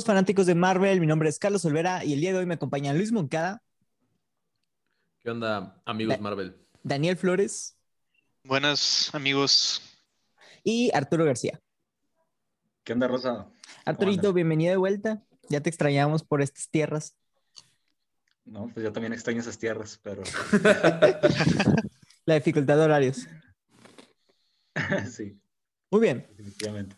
Todos fanáticos de Marvel, mi nombre es Carlos Olvera y el día de hoy me acompaña Luis Moncada. ¿Qué onda, amigos Marvel? Daniel Flores. Buenas, amigos. Y Arturo García. ¿Qué onda, Rosa? Arturito, bienvenido de vuelta. Ya te extrañamos por estas tierras. No, pues yo también extraño esas tierras, pero. La dificultad de horarios. sí. Muy bien. Definitivamente.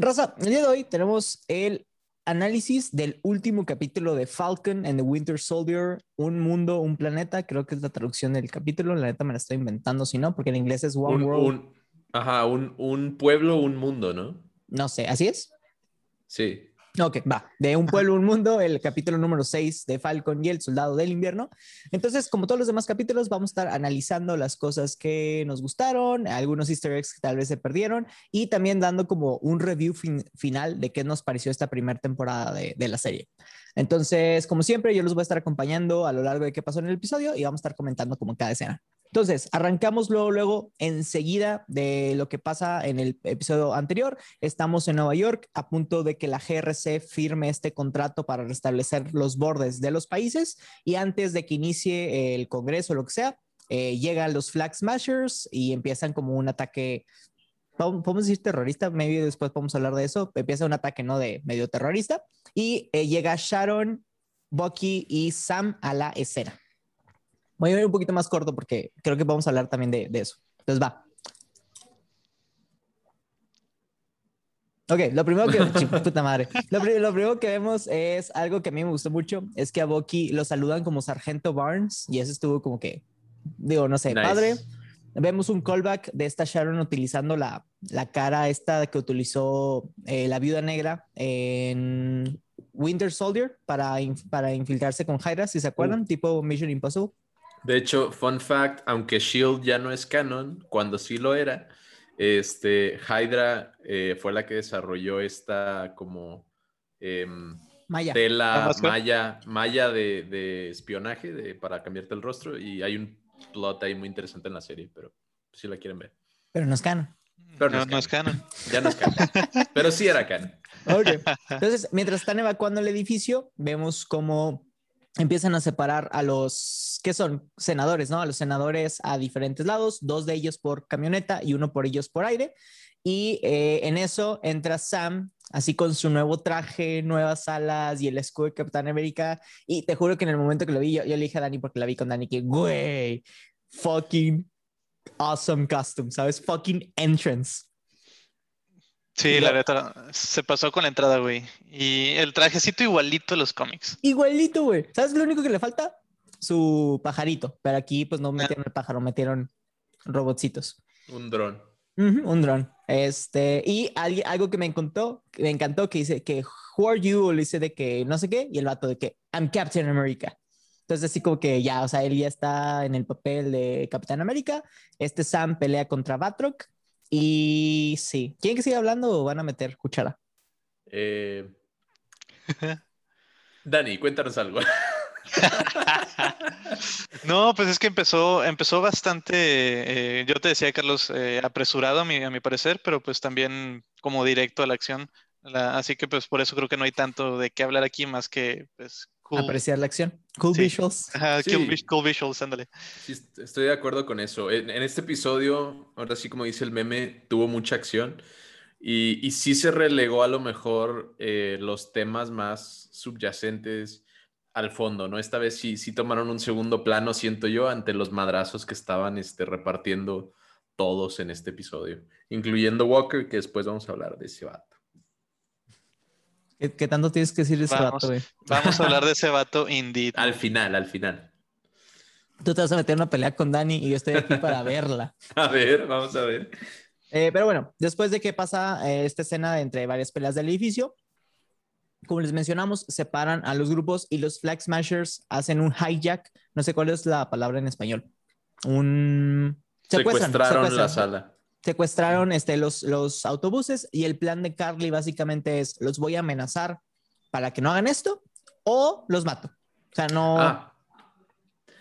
Rosa, el día de hoy tenemos el análisis del último capítulo de Falcon and the Winter Soldier, Un mundo, un planeta, creo que es la traducción del capítulo, la neta me la estoy inventando, si no, porque en inglés es One Un, World. un- ajá, un, un pueblo, un mundo, ¿no? No sé, ¿así es? Sí. Ok, va. De un pueblo, un mundo, el capítulo número 6 de Falcon y el Soldado del Invierno. Entonces, como todos los demás capítulos, vamos a estar analizando las cosas que nos gustaron, algunos easter eggs que tal vez se perdieron y también dando como un review fin- final de qué nos pareció esta primera temporada de, de la serie. Entonces, como siempre, yo los voy a estar acompañando a lo largo de qué pasó en el episodio y vamos a estar comentando como cada escena. Entonces, arrancamos luego, luego, enseguida de lo que pasa en el episodio anterior. Estamos en Nueva York a punto de que la GRC firme este contrato para restablecer los bordes de los países y antes de que inicie el Congreso o lo que sea, eh, llegan los Flag Smashers y empiezan como un ataque, ¿podemos decir terrorista? Maybe después podemos hablar de eso. Empieza un ataque, ¿no? De medio terrorista y eh, llega Sharon, Bucky y Sam a la escena. Voy a ir un poquito más corto porque creo que vamos a hablar también de, de eso. Entonces va. Ok, lo primero que, puta madre. Lo, lo primero que vemos es algo que a mí me gustó mucho, es que a Bucky lo saludan como Sargento Barnes y eso estuvo como que, digo, no sé, Nice. padre. Vemos un callback de esta Sharon utilizando la, la cara esta que utilizó eh, la viuda negra en Winter Soldier para, in- para infiltrarse con Hydra, si se acuerdan, tipo Mission Impossible. De hecho, fun fact, aunque Shield ya no es canon, cuando sí lo era, este, Hydra eh, fue la que desarrolló esta como em, Maya. ¿La tela maya de, de espionaje de, para cambiarte el rostro y hay un plot ahí muy interesante en la serie, pero si la quieren ver. Pero no es canon. Pero no no, es no es canon. Ya no es canon, pero sí era canon. Ok. Entonces, mientras están evacuando el edificio, vemos cómo empiezan a separar a los, ¿qué son? Senadores, ¿no? A los senadores a diferentes lados, dos de ellos por camioneta y uno por ellos por aire. Y eh, en eso entra Sam, así con su nuevo traje, nuevas alas y el escudo de Capitán América. Y te juro que en el momento que lo vi, yo, yo le dije a Dani, porque la vi con Dani, que, güey, fucking awesome costume, ¿sabes? Fucking entrance. Sí, la neta, se pasó con la entrada, güey. Y el trajecito igualito a los cómics. Igualito, güey. ¿Sabes lo único que le falta? Su pajarito. Pero aquí, pues, no metieron el pájaro, metieron robotcitos. Un dron. Un dron. Este, y alguien- algo que me encantó, que me encantó, que dice que, who are you? O le dice de que no sé qué, y el vato de que, I'm Captain America. Entonces, así como que ya, o sea, él ya está en el papel de Capitán América. Este Sam pelea contra Batroc. Y sí, ¿quieren que siga hablando o van a meter cuchara? Eh, Dani, cuéntanos algo. No, pues es que empezó, empezó bastante, eh, yo te decía, Carlos, eh, apresurado a mi, a mi parecer, pero pues también como directo a la acción. La- así que pues por eso creo que no hay tanto de qué hablar aquí más que pues cool, Apreciar la acción. Cool Sí. visuals. Ajá, Sí. cool vis- cool visuals, ándale. Sí, est- estoy de acuerdo con eso. En, en este episodio, ahora sí como dice el meme, tuvo mucha acción y, y sí se relegó a lo mejor eh, los temas más subyacentes al fondo, ¿no? Esta vez sí, sí tomaron un segundo plano, siento yo, ante los madrazos que estaban este, repartiendo todos en este episodio, incluyendo Walker, que después vamos a hablar de ese vato. ¿Qué, qué tanto tienes que decir de ese Vamos. vato, güey? Vamos a hablar de ese vato indeed. Al final, al final. Tú te vas a meter en una pelea con Dani y yo estoy aquí para verla. A ver, vamos a ver. Eh, pero bueno, después de que pasa eh, esta escena entre varias peleas del edificio, como les mencionamos, separan a los grupos y los Flag Smashers hacen un hijack. No sé cuál es la palabra en español. Un. secuestran, Secuestraron la sala. Secuestraron este, los, autobuses y el plan de Carly básicamente es: los voy a amenazar para que no hagan esto o los mato. O sea, no. Ah,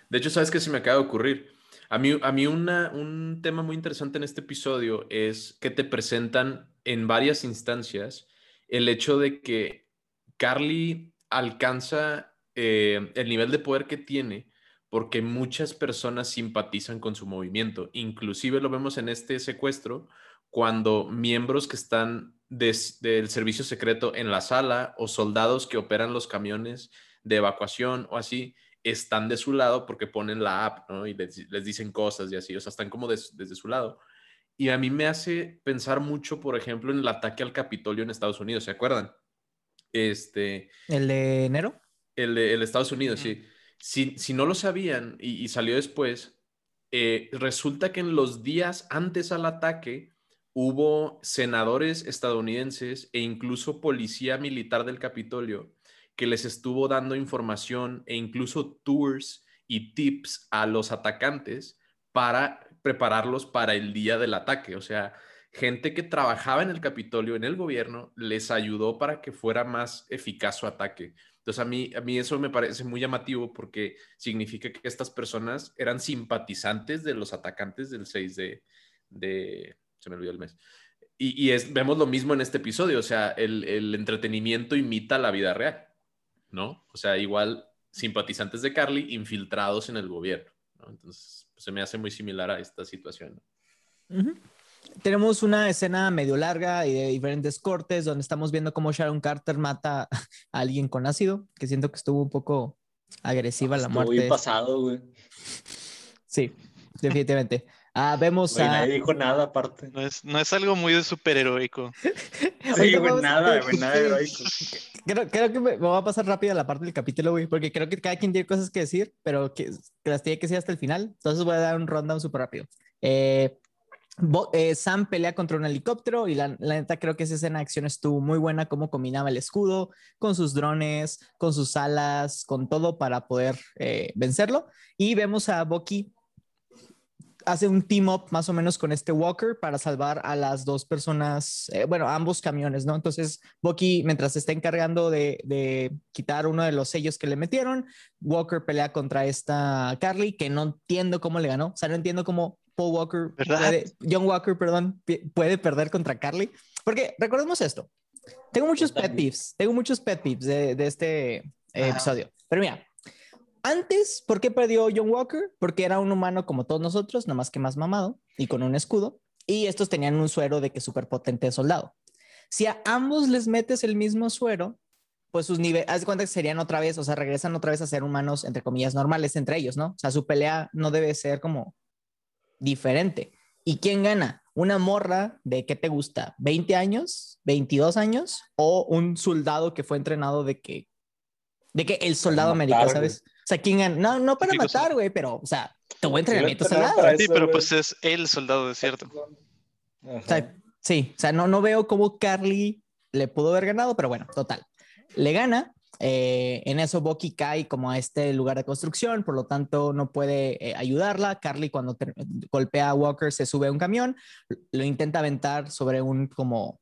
de hecho, ¿sabes qué se me acaba de ocurrir? A mí, a mí un tema muy interesante en este episodio es que te presentan en varias instancias el hecho de que Carly alcanza eh, el nivel de poder que tiene porque muchas personas simpatizan con su movimiento. Inclusive lo vemos en este secuestro cuando miembros que están des- del servicio secreto en la sala o soldados que operan los camiones de evacuación o así están de su lado porque ponen la app ¿no? y les, les dicen cosas y así, o sea, están como des- desde su lado. Y a mí me hace pensar mucho, por ejemplo, en el ataque al Capitolio en Estados Unidos, ¿se acuerdan? Este, ¿El de enero? el de, el Estados Unidos, sí. Si, no lo sabían y, y salió después, eh, resulta que en los días antes al ataque hubo senadores estadounidenses e incluso policía militar del Capitolio que les estuvo dando información e incluso tours y tips a los atacantes para prepararlos para el día del ataque. O sea, gente que trabajaba en el Capitolio, en el gobierno, les ayudó para que fuera más eficaz su ataque. Entonces a mí, a mí eso me parece muy llamativo porque significa que estas personas eran simpatizantes de los atacantes del 6 de... de se me olvidó el mes. Y, y vemos lo mismo en este episodio, o sea, el, el entretenimiento imita la vida real, ¿no? O sea, igual simpatizantes de Carly infiltrados en el gobierno, ¿no? Entonces pues, se me hace muy similar a esta situación. ¿no? Tenemos una escena medio larga y de diferentes cortes donde estamos viendo cómo Sharon Carter mata a alguien con ácido, que siento que estuvo un poco agresiva la Estuvo muerte. bien pasado, güey. Sí, definitivamente. Ah, vemos Güey, a... nadie dijo nada aparte. No es, no es algo muy de superheroico. Sí, güey, nada, güey, nada heroico. Creo, creo que me, me voy a pasar rápido a la parte del capítulo, güey, porque creo que cada quien tiene cosas que decir, pero que, que las tiene que decir hasta el final. Entonces voy a dar un rundown súper rápido. Eh, Bo- eh, Sam pelea contra un helicóptero y la, la neta creo que esa escena de acción estuvo muy buena, cómo combinaba el escudo con sus drones, con sus alas, con todo para poder eh, vencerlo. Y vemos a Bucky hace un team up más o menos con este Walker para salvar a las dos personas, eh, bueno, ambos camiones, ¿no? Entonces, Bucky, mientras se está encargando de, de quitar uno de los sellos que le metieron, Walker pelea contra esta Carly, que no entiendo cómo le ganó, o sea, no entiendo cómo Paul Walker, John Walker, perdón, puede perder contra Carly, porque recordemos esto, tengo muchos pet peeves, tengo muchos pet peeves de, de este eh, episodio, pero mira, antes, ¿por qué perdió John Walker? Porque era un humano como todos nosotros, nada más que más mamado y con un escudo. Y estos tenían un suero de que súper potente soldado. Si a ambos les metes el mismo suero, pues sus niveles, haz de cuenta que serían otra vez, o sea, regresan otra vez a ser humanos, entre comillas, normales entre ellos, ¿no? O sea, su pelea no debe ser como diferente. ¿Y quién gana? ¿Una morra de qué te gusta? ¿20 años? ¿22 años? ¿O un soldado que fue entrenado de que, de que el soldado americano, güey. ¿sabes? O sea, ¿quién gana? No, no para matar, güey, pero, o sea, tuvo entrenamiento soldado. Sí, pero güey. pues es el soldado desierto. O Ajá. sea, sí, o sea, no, no veo cómo Carly le pudo haber ganado, pero bueno, total. Le gana. Eh, en eso Bucky cae como a este lugar de construcción, por lo tanto no puede eh, ayudarla. Carly cuando golpea a Walker se sube a un camión, lo intenta aventar sobre un como,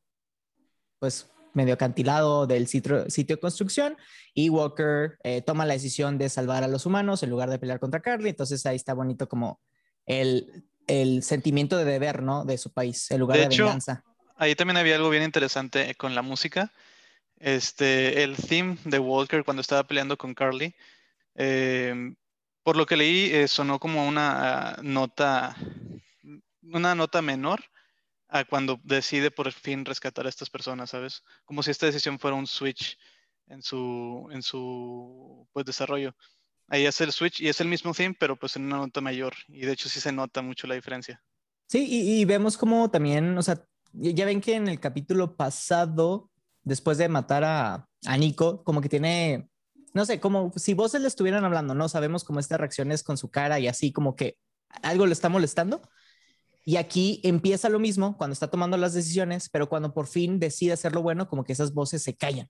pues, medio acantilado del sitio, sitio de construcción y Walker eh, toma la decisión de salvar a los humanos en lugar de pelear contra Carly. Entonces ahí está bonito como el, el sentimiento de deber, ¿no? De su país, en lugar De de, hecho, venganza. Ahí también había algo bien interesante con la música. Este, el theme de Walker cuando estaba peleando con Carly, eh, por lo que leí, eh, sonó como una nota, una nota menor a cuando decide por fin rescatar a estas personas, ¿sabes? Como si esta decisión fuera un switch en su, en su pues, desarrollo. Ahí hace el switch y es el mismo theme, pero pues en una nota mayor. Y de hecho sí se nota mucho la diferencia. Sí, y, y vemos como también, o sea, ya ven que en el capítulo pasado, después de matar a, a Nico, como que tiene, no sé, como si voces le estuvieran hablando, ¿no? Sabemos como estas reacciones con su cara y así como que algo le está molestando. Y aquí empieza lo mismo cuando está tomando las decisiones, pero cuando por fin decide hacer lo bueno, como que esas voces se callan.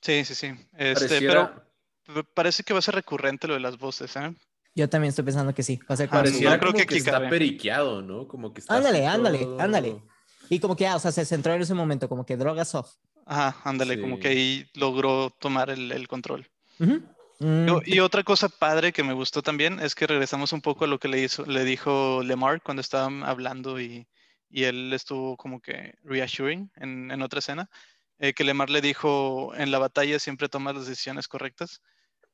Sí, sí, sí. Este, Pareciera, pero parece que va a ser recurrente lo de las voces, ¿eh? Yo también estoy pensando que sí. Va a ser como- pareciera creo que que, aquí está cabe. periqueado, ¿no? Como que está Ándale, ándale, todo- ándale. Y como que, ah, o sea, se centró en ese momento, como que drogas off. Ajá, ándale, como que ahí logró tomar el, el control. Mm, Y otra cosa padre que me gustó también es que regresamos un poco a lo que le, hizo, le dijo Lemar cuando estaban hablando y, y él estuvo como que reassuring en, en otra escena, eh, que Lemar le dijo en la batalla siempre tomas las decisiones correctas.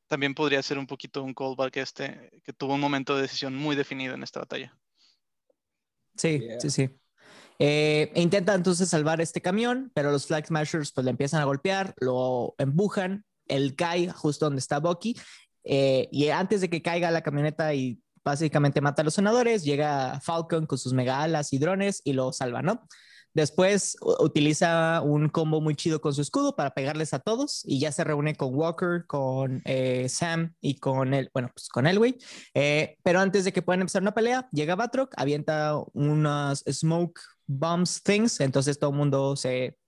También podría ser un poquito un callback este, que tuvo un momento de decisión muy definido en esta batalla. Sí, Yeah. sí, sí. Eh, intenta entonces salvar este camión, pero los Flag Smashers pues le empiezan a golpear, lo empujan, él cae justo donde está Bucky, eh, y antes de que caiga la camioneta y básicamente mata a los senadores, llega Falcon con sus mega alas y drones y lo salva, ¿no? Después utiliza un combo muy chido con su escudo para pegarles a todos y ya se reúne con Walker, con eh, Sam y con él, bueno, pues con Elway. Pero antes de que puedan empezar una pelea, llega Batroc, avienta unas smoke bombs things, entonces todo el mundo se,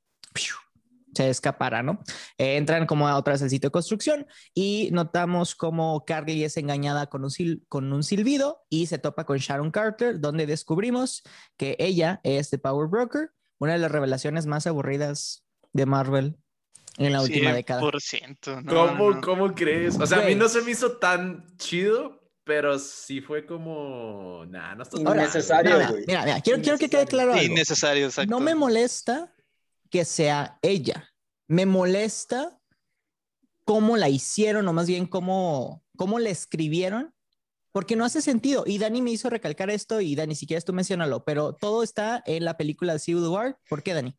se escapara, ¿no? Eh, entran como a otra vez al sitio de construcción y notamos como Carly es engañada con un, sil- con un silbido y se topa con Sharon Carter, donde descubrimos que ella es The Power Broker, una de las revelaciones más aburridas de Marvel en la última década. 100%, no, ¿Cómo, no, no. ¿Cómo crees? O sea, a mí no se me hizo tan chido, pero sí fue como. Nah, no está Innecesario, Mira, güey. mira, mira, quiero, quiero que quede claro algo. Innecesario, exacto. No me molesta que sea ella. Me molesta cómo la hicieron, o más bien cómo, cómo la escribieron, porque no hace sentido. Y Dani me hizo recalcar esto, y Dani, si quieres tú menciónalo, pero todo está en la película de Civil War. ¿Por qué, Dani?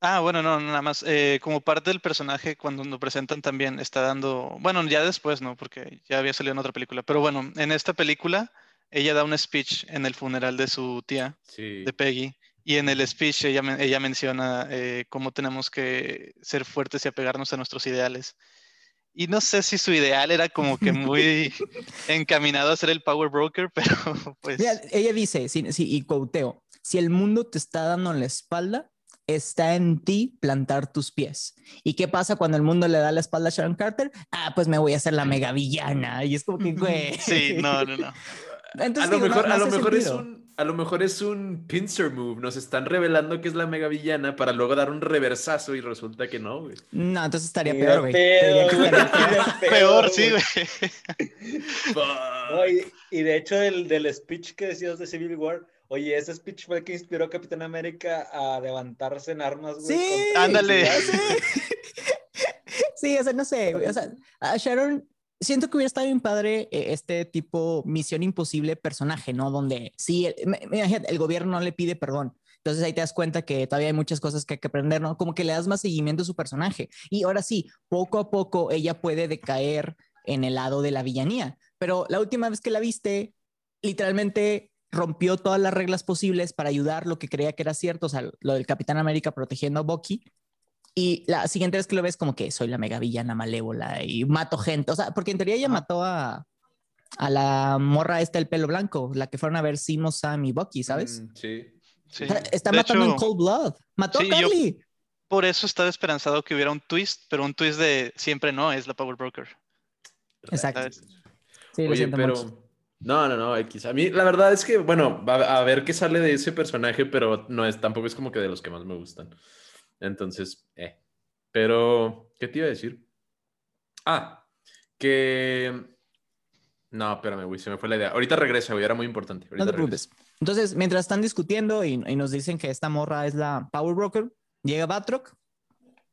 Ah, bueno, no, nada más. eh, como parte del personaje, cuando lo presentan también, está dando. Bueno, ya después, ¿no? Porque ya había salido en otra película. Pero bueno, en esta película, ella da un speech en el funeral de su tía, Sí. de Peggy. Y en el speech ella, ella menciona eh, cómo tenemos que ser fuertes y apegarnos a nuestros ideales. Y no sé si su ideal era como que muy encaminado a ser el power broker, pero pues. Mira, ella dice, sí, sí, y quoteo, si el mundo te está dando en la espalda, está en ti plantar tus pies. ¿Y qué pasa cuando el mundo le da la espalda a Sharon Carter? Ah, pues me voy a hacer la mega villana. Y es como que, güey. Sí, no, no, no. Entonces, a lo digo, no- mejor, no a lo mejor es un, a lo mejor es un pincer move. Nos están revelando que es la mega villana para luego dar un reversazo y resulta que no, güey. No, entonces estaría peor, güey. estaría peor. pedo, Peor, sí, güey. No, y, y de hecho, del, del speech que decías de Civil War, oye, ese speech fue el que inspiró a Capitán América a levantarse en armas, güey. Sí, contra- ándale. Sí, o sea, no sé, güey, o sea, a Sharon siento que hubiera estado bien padre eh, este tipo misión imposible personaje, ¿no? Donde sí, el, el gobierno no le pide perdón. Entonces ahí te das cuenta que todavía hay muchas cosas que hay que aprender, ¿no? Como que le das más seguimiento a su personaje. Y ahora sí, poco a poco ella puede decaer en el lado de la villanía. Pero la última vez que la viste, literalmente rompió todas las reglas posibles para ayudar lo que creía que era cierto, o sea, lo del Capitán América protegiendo a Bucky. Y la siguiente vez que lo ves, como que soy la mega villana malévola y mato gente. O sea, porque en teoría ella mató a, a la morra esta, el pelo blanco, la que fueron a ver Simo, Sam y Bucky, ¿sabes? Mm, sí. Está matando en hecho, cold blood. Mató Sí, a yo- Carly. Por eso estaba esperanzado que hubiera un twist, pero un twist de siempre no, es la Power Broker. Exacto. ¿sabes? Sí, lo Oye, siento pero. mucho. No, no, no, X. A mí, la verdad es que, bueno, va a ver qué sale de ese personaje, pero no es, tampoco es como que de los que más me gustan. Entonces, eh. Pero, ¿qué te iba a decir? Ah, que. No, espérame, güey, se me fue la idea. Ahorita regresa, güey, era muy importante. No Ahorita te preocupes. Entonces, mientras están discutiendo y, y nos dicen que esta morra es la Power Broker, llega Batroc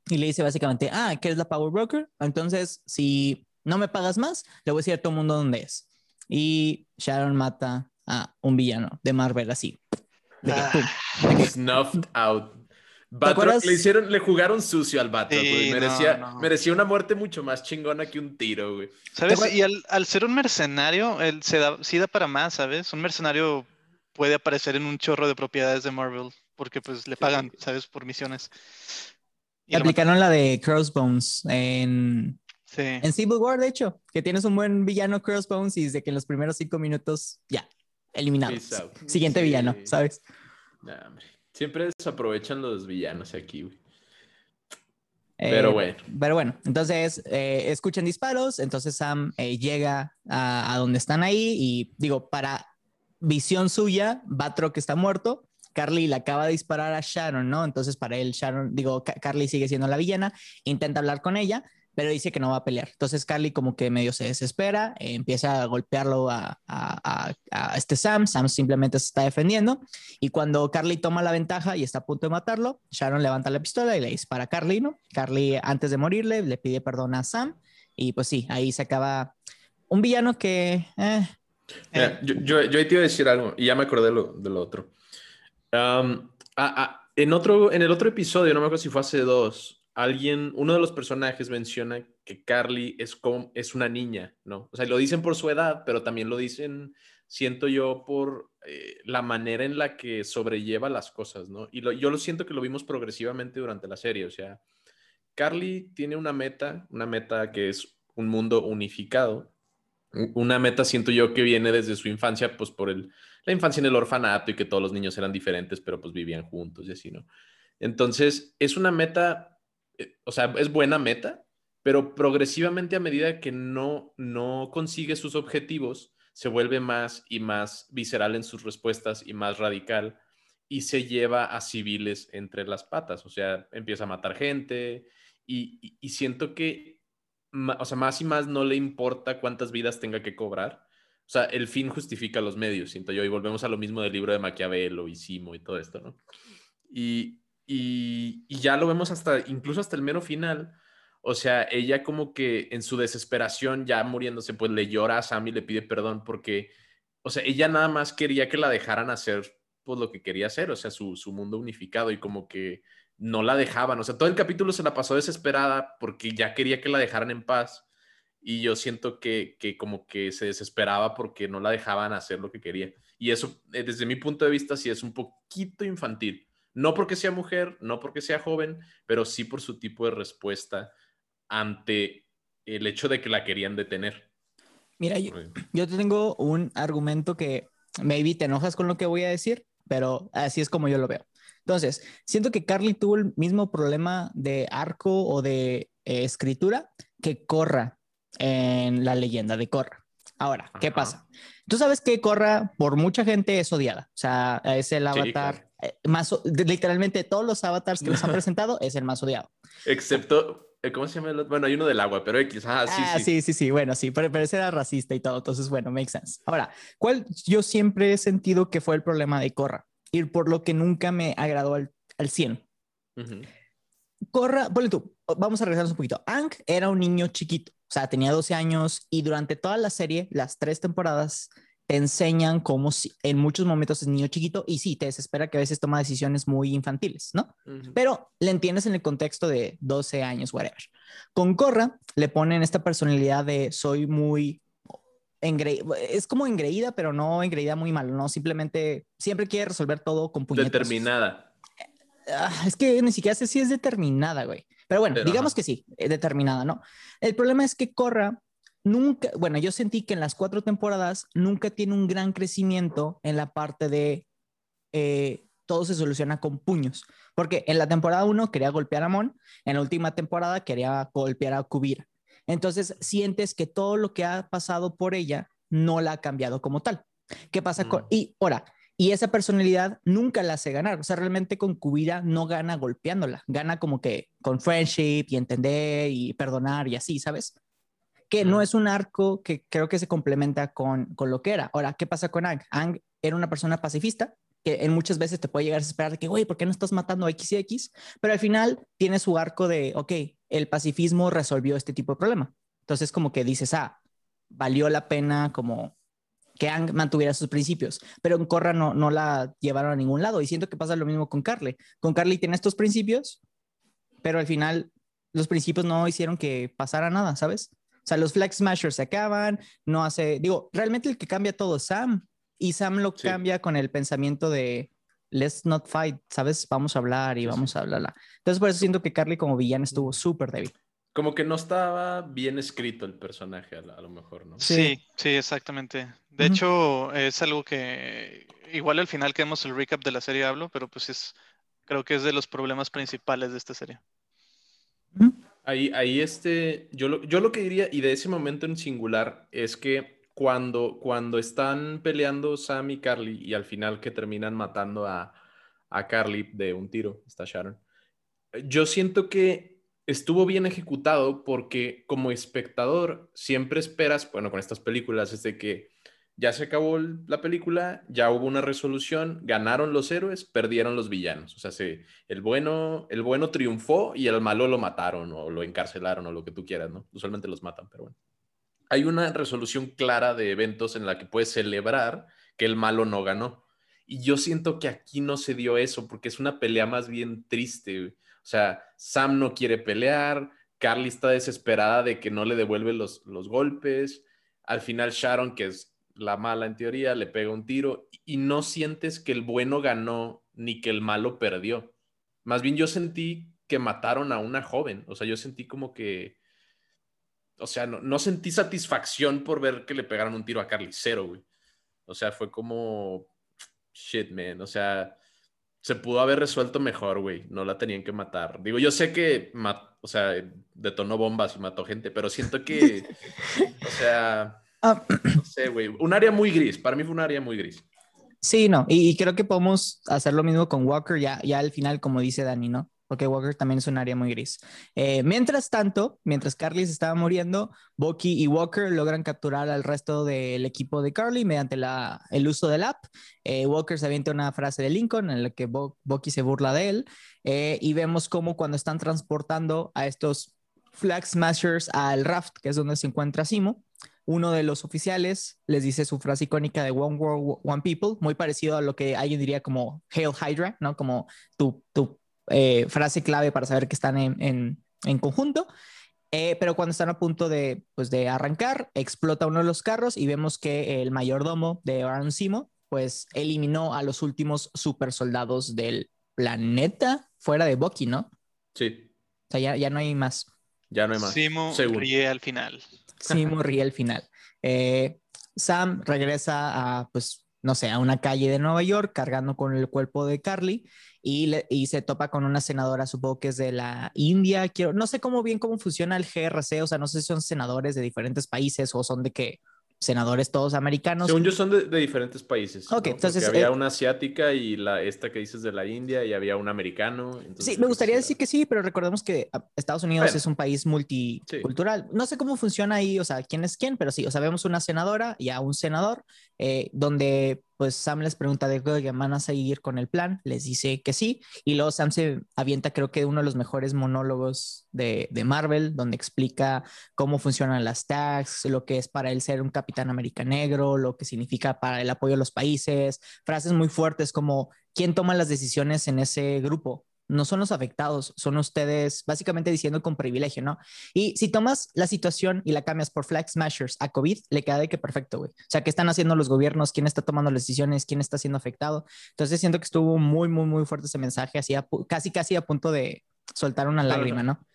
y le dice básicamente, ah, que es la Power Broker. Entonces, si no me pagas más, le voy a decir a todo el mundo dónde es. Y Sharon mata a un villano de Marvel así. De que, Ah. Snuffed out. Batroc, le hicieron, le jugaron sucio al Batroc, Sí, no, Merecía, no. merecía una muerte mucho más chingona que un tiro, güey. ¿Sabes? Y al, al ser un mercenario, él se da, sí da para más, ¿sabes? Un mercenario puede aparecer en un chorro de propiedades de Marvel, porque pues le pagan, ¿sabes? Por misiones. Y. Aplicaron la de Crossbones en, Sí. en Civil War, de hecho, que tienes un buen villano Crossbones y de que en los primeros cinco minutos, ya, eliminado. Siguiente Sí. villano, ¿sabes? Nah, hombre. Siempre desaprovechan los villanos aquí, güey. Eh, Pero bueno. Pero bueno, entonces eh, escuchan disparos, entonces Sam eh, llega a, a donde están ahí y digo, para visión suya, Batroc está muerto, Carly le acaba de disparar a Sharon, ¿no? Entonces para él, Sharon, digo, Ca- Carly sigue siendo la villana, intenta hablar con ella, pero dice que no va a pelear. Entonces Carly como que medio se desespera, eh, empieza a golpearlo a, este Sam, Sam simplemente se está defendiendo y cuando Carly toma la ventaja y está a punto de matarlo, Sharon levanta la pistola y le dispara a Carly, ¿no? Carly antes de morirle le pide perdón a Sam y pues sí, ahí se acaba un villano que... Eh, yo, yo, yo, te iba a decir algo y ya me acordé de lo, de otro. Um, en, otro, en el otro episodio, no me acuerdo si fue hace dos, alguien, uno de los personajes menciona que Carly es, como, es una niña, ¿no? O sea, lo dicen por su edad, pero también lo dicen, siento yo, por eh, la manera en la que sobrelleva las cosas, ¿no? Y yo lo siento que lo vimos progresivamente durante la serie, o sea, Carly tiene una meta, una meta que es un mundo unificado, una meta siento yo que viene desde su infancia, pues por el, la infancia en el orfanato y que todos los niños eran diferentes, pero pues vivían juntos y así, ¿no? Entonces, es una meta o sea, es buena meta, pero progresivamente a medida que no, no consigue sus objetivos, se vuelve más y más visceral en sus respuestas y más radical y se lleva a civiles entre las patas, o sea, empieza a matar gente y, siento que, o sea, más y más no le importa cuántas vidas tenga que cobrar. O sea, el fin justifica los medios, siento yo, y volvemos a lo mismo del libro de Maquiavelo y Simo y todo esto, ¿no? Y, y, ya lo vemos hasta, incluso hasta el mero final. O sea, ella como que en su desesperación, ya muriéndose, pues le llora a Sam y le pide perdón porque, o sea, ella nada más quería que la dejaran hacer pues lo que quería hacer, o sea, su, su mundo unificado y como que no la dejaban. O sea, todo el capítulo se la pasó desesperada porque ya quería que la dejaran en paz y yo siento que, que, como que se desesperaba porque no la dejaban hacer lo que quería. Y eso, eh, desde mi punto de vista, sí es un poquito infantil. No porque sea mujer, no porque sea joven, pero sí por su tipo de respuesta ante el hecho de que la querían detener. Mira, yo, yo tengo un argumento que maybe te enojas con lo que voy a decir, pero así es como yo lo veo. Entonces, siento que Carly tuvo el mismo problema de arco o de eh, escritura que Corra en la leyenda de Corra. Ahora, ¿qué pasa? Tú sabes que Corra por mucha gente es odiada, o sea, es el avatar más, literalmente todos los avatars que nos han presentado es el más odiado. Excepto, eh, ¿cómo se llama el otro? Bueno, hay uno del agua, pero X, ah, sí, ah, sí. sí, sí, bueno, sí, pero, pero, ese era racista y todo, entonces, bueno, makes sense. Ahora, ¿cuál yo siempre he sentido que fue el problema de Corra? Ir por lo que nunca me agradó al, al 100. Corra, ponle tú, vamos a regresarnos un poquito. Ang era un niño chiquito, o sea, tenía 12 años y durante toda la serie, las tres temporadas, te enseñan cómo si, en muchos momentos es niño chiquito y sí, te desespera que a veces toma decisiones muy infantiles, ¿no? Pero le entiendes en el contexto de 12 años, whatever. Con Corra le ponen esta personalidad de soy muy es como engreída, pero no engreída muy mal, ¿no? Simplemente siempre quiere resolver todo con puñetas. Determinada. Ah, es que ni siquiera sé si es determinada, güey. Pero bueno, digamos que sí, determinada, ¿no? El problema es que Corra nunca, bueno, yo sentí que en las cuatro temporadas nunca tiene un gran crecimiento en la parte de eh, todo se soluciona con puños. Porque en la temporada uno quería golpear a Mon, en la última temporada quería golpear a Kubira. Entonces sientes que todo lo que ha pasado por ella no la ha cambiado como tal. ¿Qué pasa con.? Mm. Y ahora, y esa personalidad nunca la hace ganar. O sea, realmente con Kubira no gana golpeándola, gana como que con friendship y entender y perdonar y así, ¿sabes? Que no es un arco que creo que se complementa con, con lo que era. Ahora, ¿qué pasa con Ang? Ang era una persona pacifista que en muchas veces te puede llegar a esperar de que, güey, ¿por qué no estás matando a X y X? Pero al final tiene su arco de, ok, el pacifismo resolvió este tipo de problema. Entonces, como que dices, ah, valió la pena como que Ang mantuviera sus principios, pero en Corra no, no la llevaron a ningún lado. Y siento que pasa lo mismo con Carly. Con Carly tiene estos principios, pero al final los principios no hicieron que pasara nada, ¿sabes? O sea, los Flex Smashers se acaban, no hace, digo, realmente el que cambia todo es Sam y Sam lo cambia con el pensamiento de let's not fight, ¿sabes? Vamos a hablar y vamos a hablar. Entonces, por eso siento que Carly como villana estuvo súper débil. Como que no estaba bien escrito el personaje, a, lo mejor, ¿no? Sí, sí, exactamente. De hecho, es algo que igual al final que vemos el recap de la serie hablo, pero pues es, creo que es de los problemas principales de esta serie. Ahí, ahí este, yo lo, yo lo que diría, y de ese momento en singular, es que cuando, cuando están peleando Sam y Carly y al final que terminan matando a, a Carly de un tiro, está Sharon, yo siento que estuvo bien ejecutado porque como espectador siempre esperas, bueno, con estas películas es de que ya se acabó la película, ya hubo una resolución, ganaron los héroes, perdieron los villanos. O sea, se, el, bueno, el bueno triunfó y el malo lo mataron o lo encarcelaron o lo que tú quieras, ¿no? Usualmente los matan, pero bueno. Hay una resolución clara de eventos en la que puedes celebrar que el malo no ganó. Y yo siento que aquí no se dio eso porque es una pelea más bien triste. O sea, Sam no quiere pelear, Carly está desesperada de que no le devuelve los, los golpes. Al final Sharon, que es la mala en teoría, le pega un tiro y no sientes que el bueno ganó ni que el malo perdió. Más bien yo sentí que mataron a una joven, o sea, yo sentí como que, o sea, no, sentí satisfacción por ver que le pegaron un tiro a Carly, cero, güey. O sea, fue como, shit, man, o sea, se pudo haber resuelto mejor, güey, no la tenían que matar. Digo, yo sé que, o sea, detonó bombas y mató gente, pero siento que, o sea Ah. No sé, güey. Un área muy gris. Para mí fue un área muy gris. Sí, no. Y, creo que podemos hacer lo mismo con Walker ya, ya al final, como dice Dani, ¿no? Porque Walker también es un área muy gris. Eh, mientras tanto, mientras Carly se estaba muriendo, Bucky y Walker logran capturar al resto del equipo de Carly mediante la, el uso del app. Eh, Walker se avienta una frase de Lincoln en la que Bucky se burla de él. Eh, y vemos cómo cuando están transportando a estos Flag Smashers al raft, que es donde se encuentra Simo, uno de los oficiales les dice su frase icónica de One World, One People, muy parecido a lo que alguien diría como Hail Hydra, ¿no? Como tu, tu eh, frase clave para saber que están en, en, conjunto. Eh, pero cuando están a punto de, pues, de arrancar, explota uno de los carros y vemos que el mayordomo de Aaron Simo, pues eliminó a los últimos super soldados del planeta fuera de Bucky, ¿no? Sí. O sea, ya, ya no hay más. Ya no hay más. Simo ríe al final. Sí, morí al final. Eh, Sam regresa a, pues, no sé, a una calle de Nueva York cargando con el cuerpo de Carly y, y, se topa con una senadora, supongo que es de la India. Quiero, no sé cómo bien cómo funciona el GRC, o sea, no sé si son senadores de diferentes países o son de que senadores todos americanos. Según yo son de, diferentes países. Ok, entonces... había eh, una asiática y la, esta que dices de la India y había un americano. sí, me gustaría decir que sí, pero recordemos que ah, Estados Unidos es un país multicultural. No sé cómo funciona ahí, o sea, quién es quién, pero sí, o sea, vemos una senadora y a un senador eh, donde pues Sam les pregunta de que van a seguir con el plan, les dice que sí, y luego Sam se avienta creo que uno de los mejores monólogos de, de Marvel, donde explica cómo funcionan las tags, lo que es para él ser un capitán América negro, lo que significa para el apoyo a los países, frases muy fuertes como quién toma las decisiones en ese grupo, no son los afectados, son ustedes básicamente diciendo con privilegio, ¿no? Y si tomas la situación y la cambias por flag smashers a COVID, le queda de que perfecto, güey. O sea, ¿qué están haciendo los gobiernos? ¿Quién está tomando las decisiones? ¿Quién está siendo afectado? Entonces siento que estuvo muy, muy, muy fuerte ese mensaje, así casi, casi a punto de soltar una lágrima, ¿no?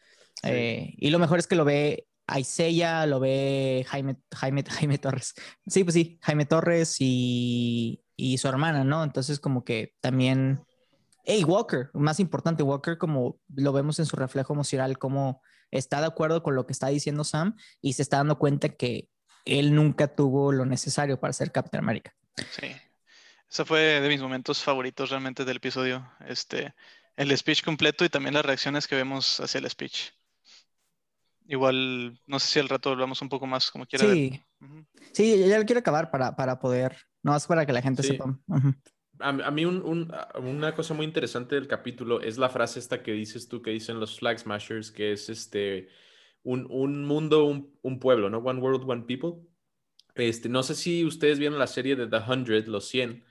Eh, y lo mejor es que lo ve Aiseya, lo ve Jaime, Jaime, Jaime Torres. Sí, pues sí, Jaime Torres y, y su hermana, ¿no? Entonces como que también Hey, Walker, más importante, Walker, como lo vemos en su reflejo emocional, como está de acuerdo con lo que está diciendo Sam y se está dando cuenta que él nunca tuvo lo necesario para ser Captain America. Sí, eso fue de mis momentos favoritos realmente del episodio. Este, el speech completo y también las reacciones que vemos hacia el speech. Igual, no sé si al rato hablamos un poco más como quiera. Sí, sí, ya lo quiero acabar para, para poder, no más para que la gente sepa a, mí una cosa muy interesante del capítulo es la frase esta que dices tú, que dicen los Flag Smashers, que es este, un, mundo, un, pueblo, ¿no? One World, One People. Este, no sé si ustedes vieron la serie de The Hundred, los 100,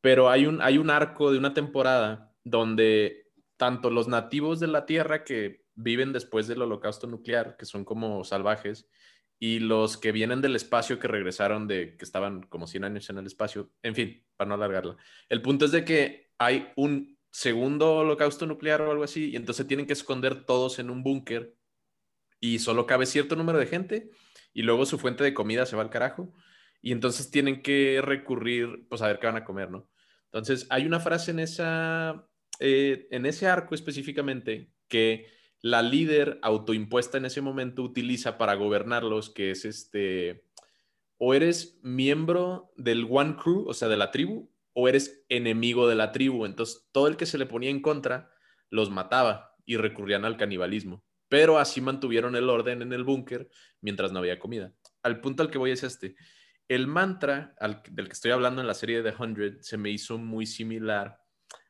pero hay un, hay un arco de una temporada donde tanto los nativos de la Tierra que viven después del holocausto nuclear, que son como salvajes, y los que vienen del espacio que regresaron de que estaban como 100 años en el espacio, en fin, para no alargarla. El punto es de que hay un segundo holocausto nuclear o algo así y entonces tienen que esconder todos en un búnker y solo cabe cierto número de gente y luego su fuente de comida se va al carajo y entonces tienen que recurrir pues a ver qué van a comer, ¿no? Entonces hay una frase en esa eh, en ese arco específicamente que la líder autoimpuesta en ese momento utiliza para gobernarlos, que es este, o eres miembro del One Crew, o sea, de la tribu, o eres enemigo de la tribu. Entonces, todo el que se le ponía en contra los mataba y recurrían al canibalismo pero así mantuvieron el orden en el búnker mientras no había comida. Al punto al que voy es este. El mantra del que estoy hablando en la serie de The Hundred se me hizo muy similar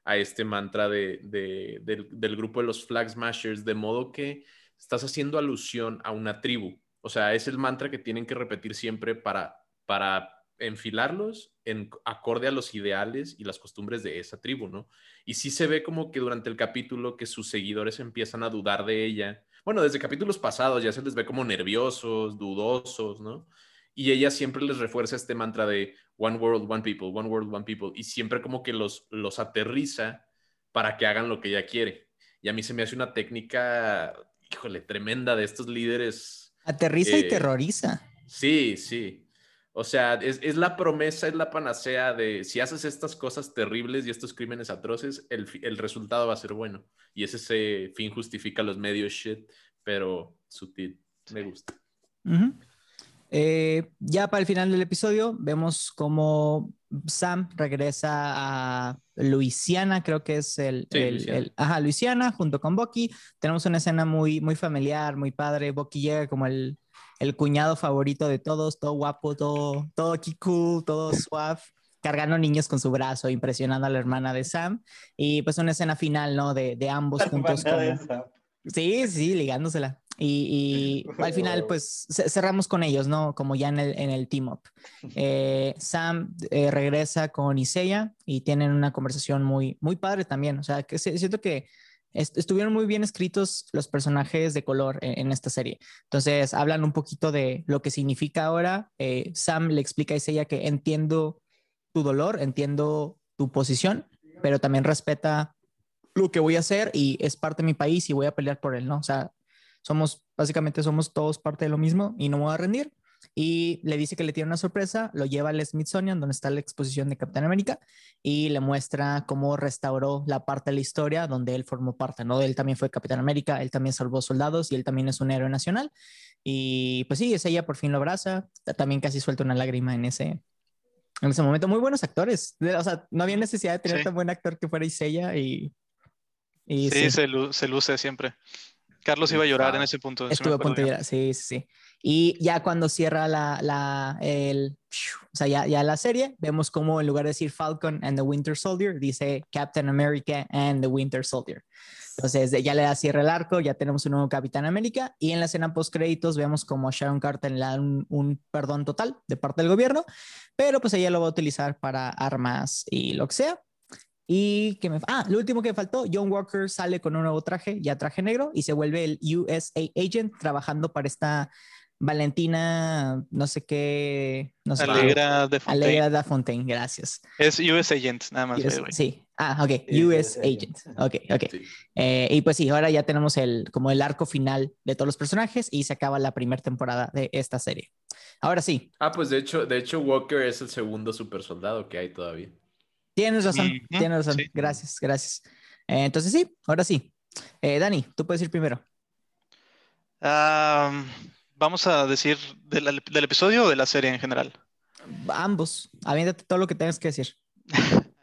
a este mantra de, del, del, grupo de los Flag Smashers, de modo que estás haciendo alusión a una tribu. O sea, es el mantra que tienen que repetir siempre para, para enfilarlos en acorde a los ideales y las costumbres de esa tribu, ¿no? Y sí se ve como que durante el capítulo que sus seguidores empiezan a dudar de ella. Bueno, desde capítulos pasados ya se les ve como nerviosos, dudosos, ¿no? Y ella siempre les refuerza este mantra de One World, One People, One World, One People, y siempre como que los, los aterriza para que hagan lo que ella quiere. Y a mí se me hace una técnica, híjole, tremenda de estos líderes. Aterriza y eh, terroriza. Sí, sí. O sea, es, la promesa, es la panacea de si haces estas cosas terribles y estos crímenes atroces, el, el resultado va a ser bueno. Y ese, ese fin justifica los medios shit, pero sutil. Me gusta. Eh, ya para el final del episodio vemos cómo Sam regresa a Luisiana, creo que es el, el, ajá, Luisiana, junto con Bucky. Tenemos una escena muy, muy familiar, muy padre. Bucky llega como el, el cuñado favorito de todos, todo guapo, todo, todo aquí cool, todo suave, cargando niños con su brazo, impresionando a la hermana de Sam. Y pues una escena final, ¿no? De, de ambos juntos. Sí, sí, ligándosela. Y, al final, pues cerramos con ellos, ¿no? Como ya en el, en el team up. Eh, Sam eh, regresa con Isaiah y tienen una conversación muy, muy padre también. O sea, que siento que estuvieron muy bien escritos los personajes de color en, esta serie. Entonces, hablan un poquito de lo que significa ahora. Eh, Sam le explica a Isaiah que entiendo tu dolor, entiendo tu posición, pero también respeta lo que voy a hacer y es parte de mi país y voy a pelear por él, ¿no? O sea, somos, básicamente somos todos parte de lo mismo y no me voy a rendir. Y le dice que le tiene una sorpresa, lo lleva al Smithsonian, donde está la exposición de Capitán América, y le muestra cómo restauró la parte de la historia donde él formó parte, ¿no? Él también fue Capitán América, él también salvó soldados y él también es un héroe nacional. Y pues sí, es ella por fin lo abraza, también casi suelta una lágrima en ese, en ese momento. Muy buenos actores, o sea, no había necesidad de tener tan buen actor que fuera Isella y... y sí, Se, se luce siempre. Carlos iba a llorar en ese punto. Estuve a punto de llorar, sí, sí, sí. Y ya cuando cierra la, la, el, o sea, ya, ya la serie, vemos como en lugar de decir Falcon and the Winter Soldier, dice Captain America and the Winter Soldier. Entonces ya le da cierre el arco, ya tenemos un nuevo Capitán América y en la escena post créditos vemos como Sharon Carter le da un, un, perdón total de parte del gobierno, pero pues ella lo va a utilizar para armas y lo que sea. Y que me... Ah, lo último que faltó, John Walker sale con un nuevo traje, ya traje negro, y se vuelve el USA Agent trabajando para esta Valentina, no sé qué. No sé Alegra de Fontaine. Alegra de Fontaine, gracias. Es US Agent, nada más. sí. Ah, ok. US Agent. Ok, ok. Eh, y pues sí, ahora ya tenemos el, como el arco final de todos los personajes y se acaba la primera temporada de esta serie. Ahora sí. Ah, pues de hecho, de hecho Walker es el segundo super soldado que hay todavía. Tienes razón, tienes razón. Gracias, gracias. Eh, entonces sí, ahora sí. Eh, Dani, tú puedes ir primero. vamos a decir del, episodio o de la serie en general. Ambos. Aviéntate todo lo que tengas que decir.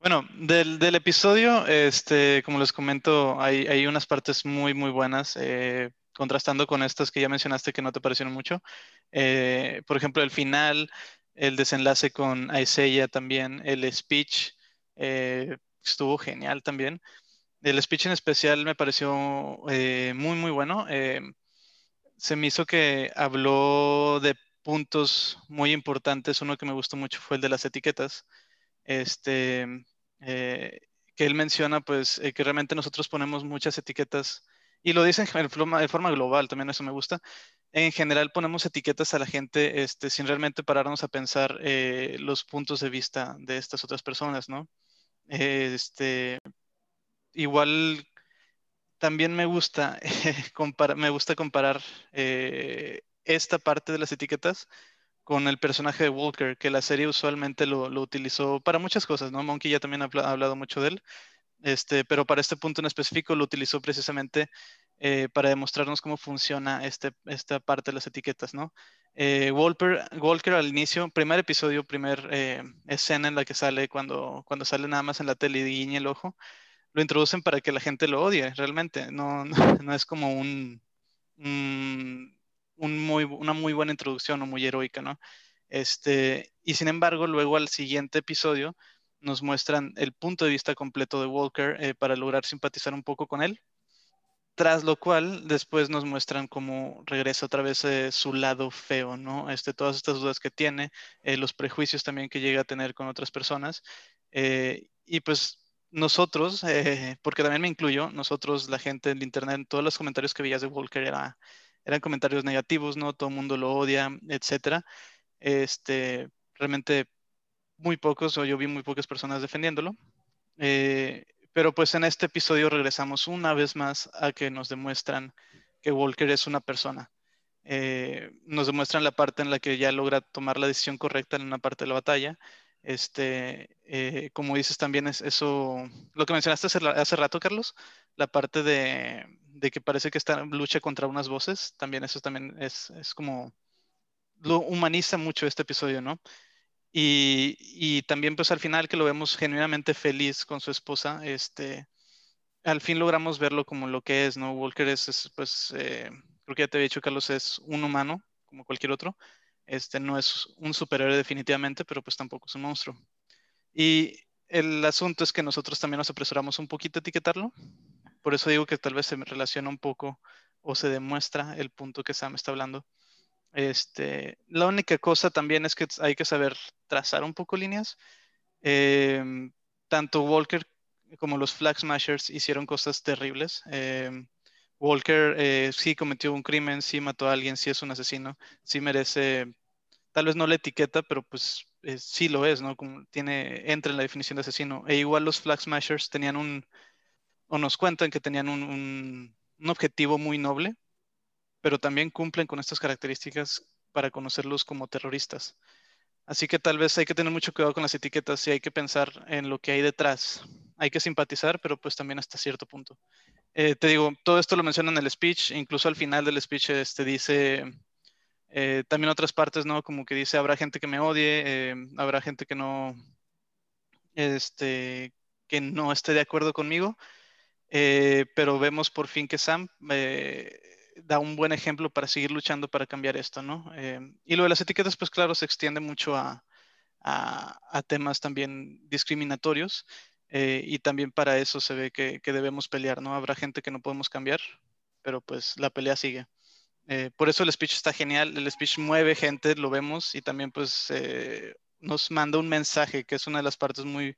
bueno, del, episodio, este, como les comento, hay, hay unas partes muy, muy buenas. Eh, contrastando con estas que ya mencionaste que no te parecieron mucho. por ejemplo, el final, el desenlace con Isaiah también, el speech eh, estuvo genial también. El speech en especial me pareció eh, muy, muy bueno. Eh, se me hizo que habló de puntos muy importantes. Uno que me gustó mucho fue el de las etiquetas. Este, que él menciona, pues, que realmente nosotros ponemos muchas etiquetas y lo dicen de forma, global, también eso me gusta. En general ponemos etiquetas a la gente este, sin realmente pararnos a pensar eh, los puntos de vista de estas otras personas, ¿no? este, igual también me gusta, me gusta comparar eh, esta parte de las etiquetas con el personaje de Walker, que la serie usualmente lo, utilizó para muchas cosas, ¿no? Monkey ya también ha hablado mucho de él. Este, pero para este punto en específico lo utilizó precisamente eh, para demostrarnos cómo funciona este, esta parte de las etiquetas, ¿no? Eh, Walker, al inicio, primer episodio, primer eh, escena en la que sale cuando, cuando sale nada más en la tele y guiña el ojo, lo introducen para que la gente lo odie, realmente. No, no, es como un, un, muy, una muy buena introducción o muy heroica, ¿no? Este, y sin embargo, luego al siguiente episodio nos muestran el punto de vista completo de Walker eh, para lograr simpatizar un poco con él. Tras lo cual, después nos muestran cómo regresa otra vez eh, su lado feo, ¿no? Este, todas estas dudas que tiene, eh, los prejuicios también que llega a tener con otras personas. y pues nosotros, porque también me incluyo, nosotros, la gente en internet, todos los comentarios que veías de Walker era, eran comentarios negativos, ¿no? Todo el mundo lo odia, etcétera. Este, realmente muy pocos, o yo vi muy pocas personas defendiéndolo. Eh, pero pues en este episodio regresamos una vez más a que nos demuestran que Walker es una persona. Eh, nos demuestran la parte en la que ya logra tomar la decisión correcta en una parte de la batalla. Este, eh, como dices también es eso, lo que mencionaste hace, rato, Carlos, la parte de, de, que parece que está lucha contra unas voces, también eso también es, es como, lo humaniza mucho este episodio, ¿no? Y, también pues al final que lo vemos genuinamente feliz con su esposa, este, al fin logramos verlo como lo que es, ¿no? Walker es, pues, eh, creo que ya te había dicho, Carlos, es un humano como cualquier otro. Este no es un superhéroe definitivamente, pero pues tampoco es un monstruo. Y el asunto es que nosotros también nos apresuramos un poquito a etiquetarlo. Por eso digo que tal vez se relaciona un poco o se demuestra el punto que Sam está hablando este, la única cosa también es que hay que saber trazar un poco líneas. Em, tanto Walker como los Flag Smashers hicieron cosas terribles. Em, Walker eh, sí cometió un crimen, sí mató a alguien, sí es un asesino, sí merece, tal vez no la etiqueta, pero pues eh, sí lo es, ¿no? Como tiene, entra en la definición de asesino. E igual los Flag Smashers tenían un, o nos cuentan que tenían un objetivo muy noble, pero también cumplen con estas características para conocerlos como terroristas. Así que tal vez hay que tener mucho cuidado con las etiquetas y hay que pensar en lo que hay detrás. Hay que simpatizar, pero pues también hasta cierto punto. Eh, te digo, todo esto lo menciona en el speech, incluso al final del speech este, dice eh, también otras partes, ¿no? Como que dice, habrá gente que me odie, eh, habrá gente que no, este, que no esté de acuerdo conmigo, pero vemos por fin que Sam da un buen ejemplo para seguir luchando para cambiar esto, ¿no? Eh, y lo de las etiquetas, pues claro, se extiende mucho a, temas también discriminatorios eh, y también para eso se ve que, debemos pelear, ¿no? Habrá gente que no podemos cambiar, pero pues la pelea sigue. Eh, por eso el speech está genial, el speech mueve gente, lo vemos y también pues nos manda un mensaje que es una de las partes muy,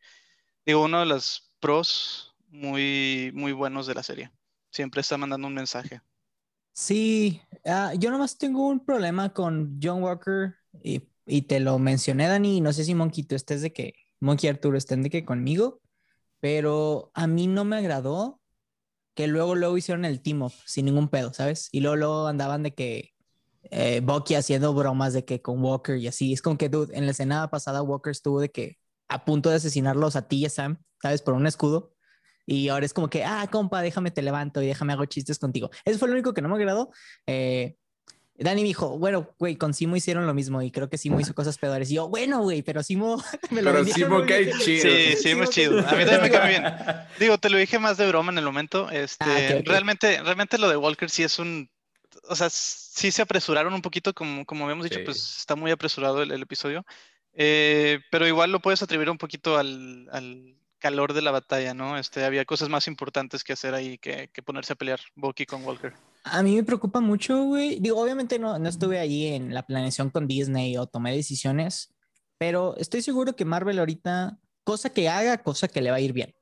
digo, uno de los pros muy, muy buenos de la serie. Siempre está mandando un mensaje. Sí, uh, yo nomás tengo un problema con John Walker y, y, te lo mencioné, Dani, no sé si Monkey tú estés de que, Monkey Arturo estén de que conmigo, pero a mí no me agradó que luego, luego hicieron el team up sin ningún pedo, ¿sabes? Y luego, luego andaban de que eh, Bucky haciendo bromas de que con Walker y así. Es como que, dude, en la escena pasada Walker estuvo de que a punto de asesinarlos a ti y a Sam, ¿sabes? Por un escudo. Y ahora es como que, ah, compa, déjame te levanto y déjame hago chistes contigo. Eso fue lo único que no me agradó. Eh, Dani me dijo, bueno, güey, con Simo hicieron lo mismo y creo que Simo hizo cosas peores. Y yo, bueno, güey, pero Simo me lo Pero Simo cae chido. Sí, Simo es chido. A mí también me cae bien. Digo, te lo dije más de broma en el momento. Este, ah, realmente, realmente lo de Walker sí es un, o sea, sí se apresuraron un poquito, como, como habíamos dicho, pues está muy apresurado el, episodio. Eh, pero igual lo puedes atribuir un poquito al, al calor de la batalla, ¿no? Este, había cosas más importantes que hacer ahí que, ponerse a pelear Bucky con Walker. A mí me preocupa mucho, güey. Obviamente no, no estuve ahí en la planeación con Disney o tomé decisiones, pero estoy seguro que Marvel ahorita, cosa que haga, cosa que le va a ir bien.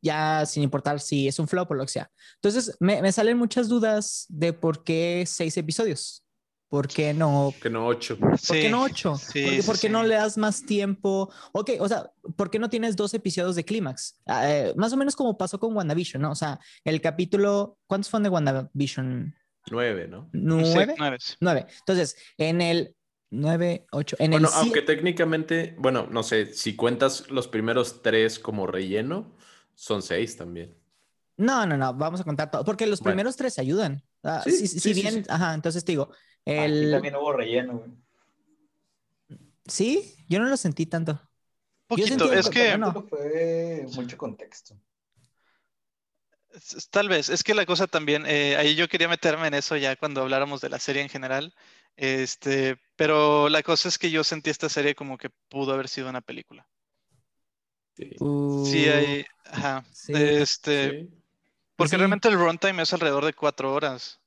Ya sin importar si es un flop o lo que sea. Entonces, me, me salen muchas dudas de por qué seis episodios. ¿Por qué no? Que no ocho. ¿Por qué no ocho? ¿Por, qué, no le das más tiempo? Ok, o sea, ¿por qué no tienes dos episodios de clímax? Ah, eh, más o menos como pasó con WandaVision, ¿no? O sea, el capítulo, ¿cuántos fueron de WandaVision? Nueve, ¿no? ¿Nueve? nueve. Entonces, en el nueve, ocho, en bueno, aunque técnicamente, bueno, no sé, si cuentas los primeros tres como relleno, son seis también. No, no, no, vamos a contar todo, porque los primeros tres ayudan. Ah, sí, si, bien, ajá, entonces te digo, el... también hubo relleno, güey. Sí, yo no lo sentí tanto. Poquito, es que no. fue mucho contexto. Tal vez, es que la cosa también, eh, ahí yo quería meterme en eso ya cuando habláramos de la serie en general, este, pero la cosa es que yo sentí esta serie como que pudo haber sido una película. Sí. Sí, Uh, hay, ajá, sí. este, Sí. porque sí. realmente el runtime es alrededor de cuatro horas.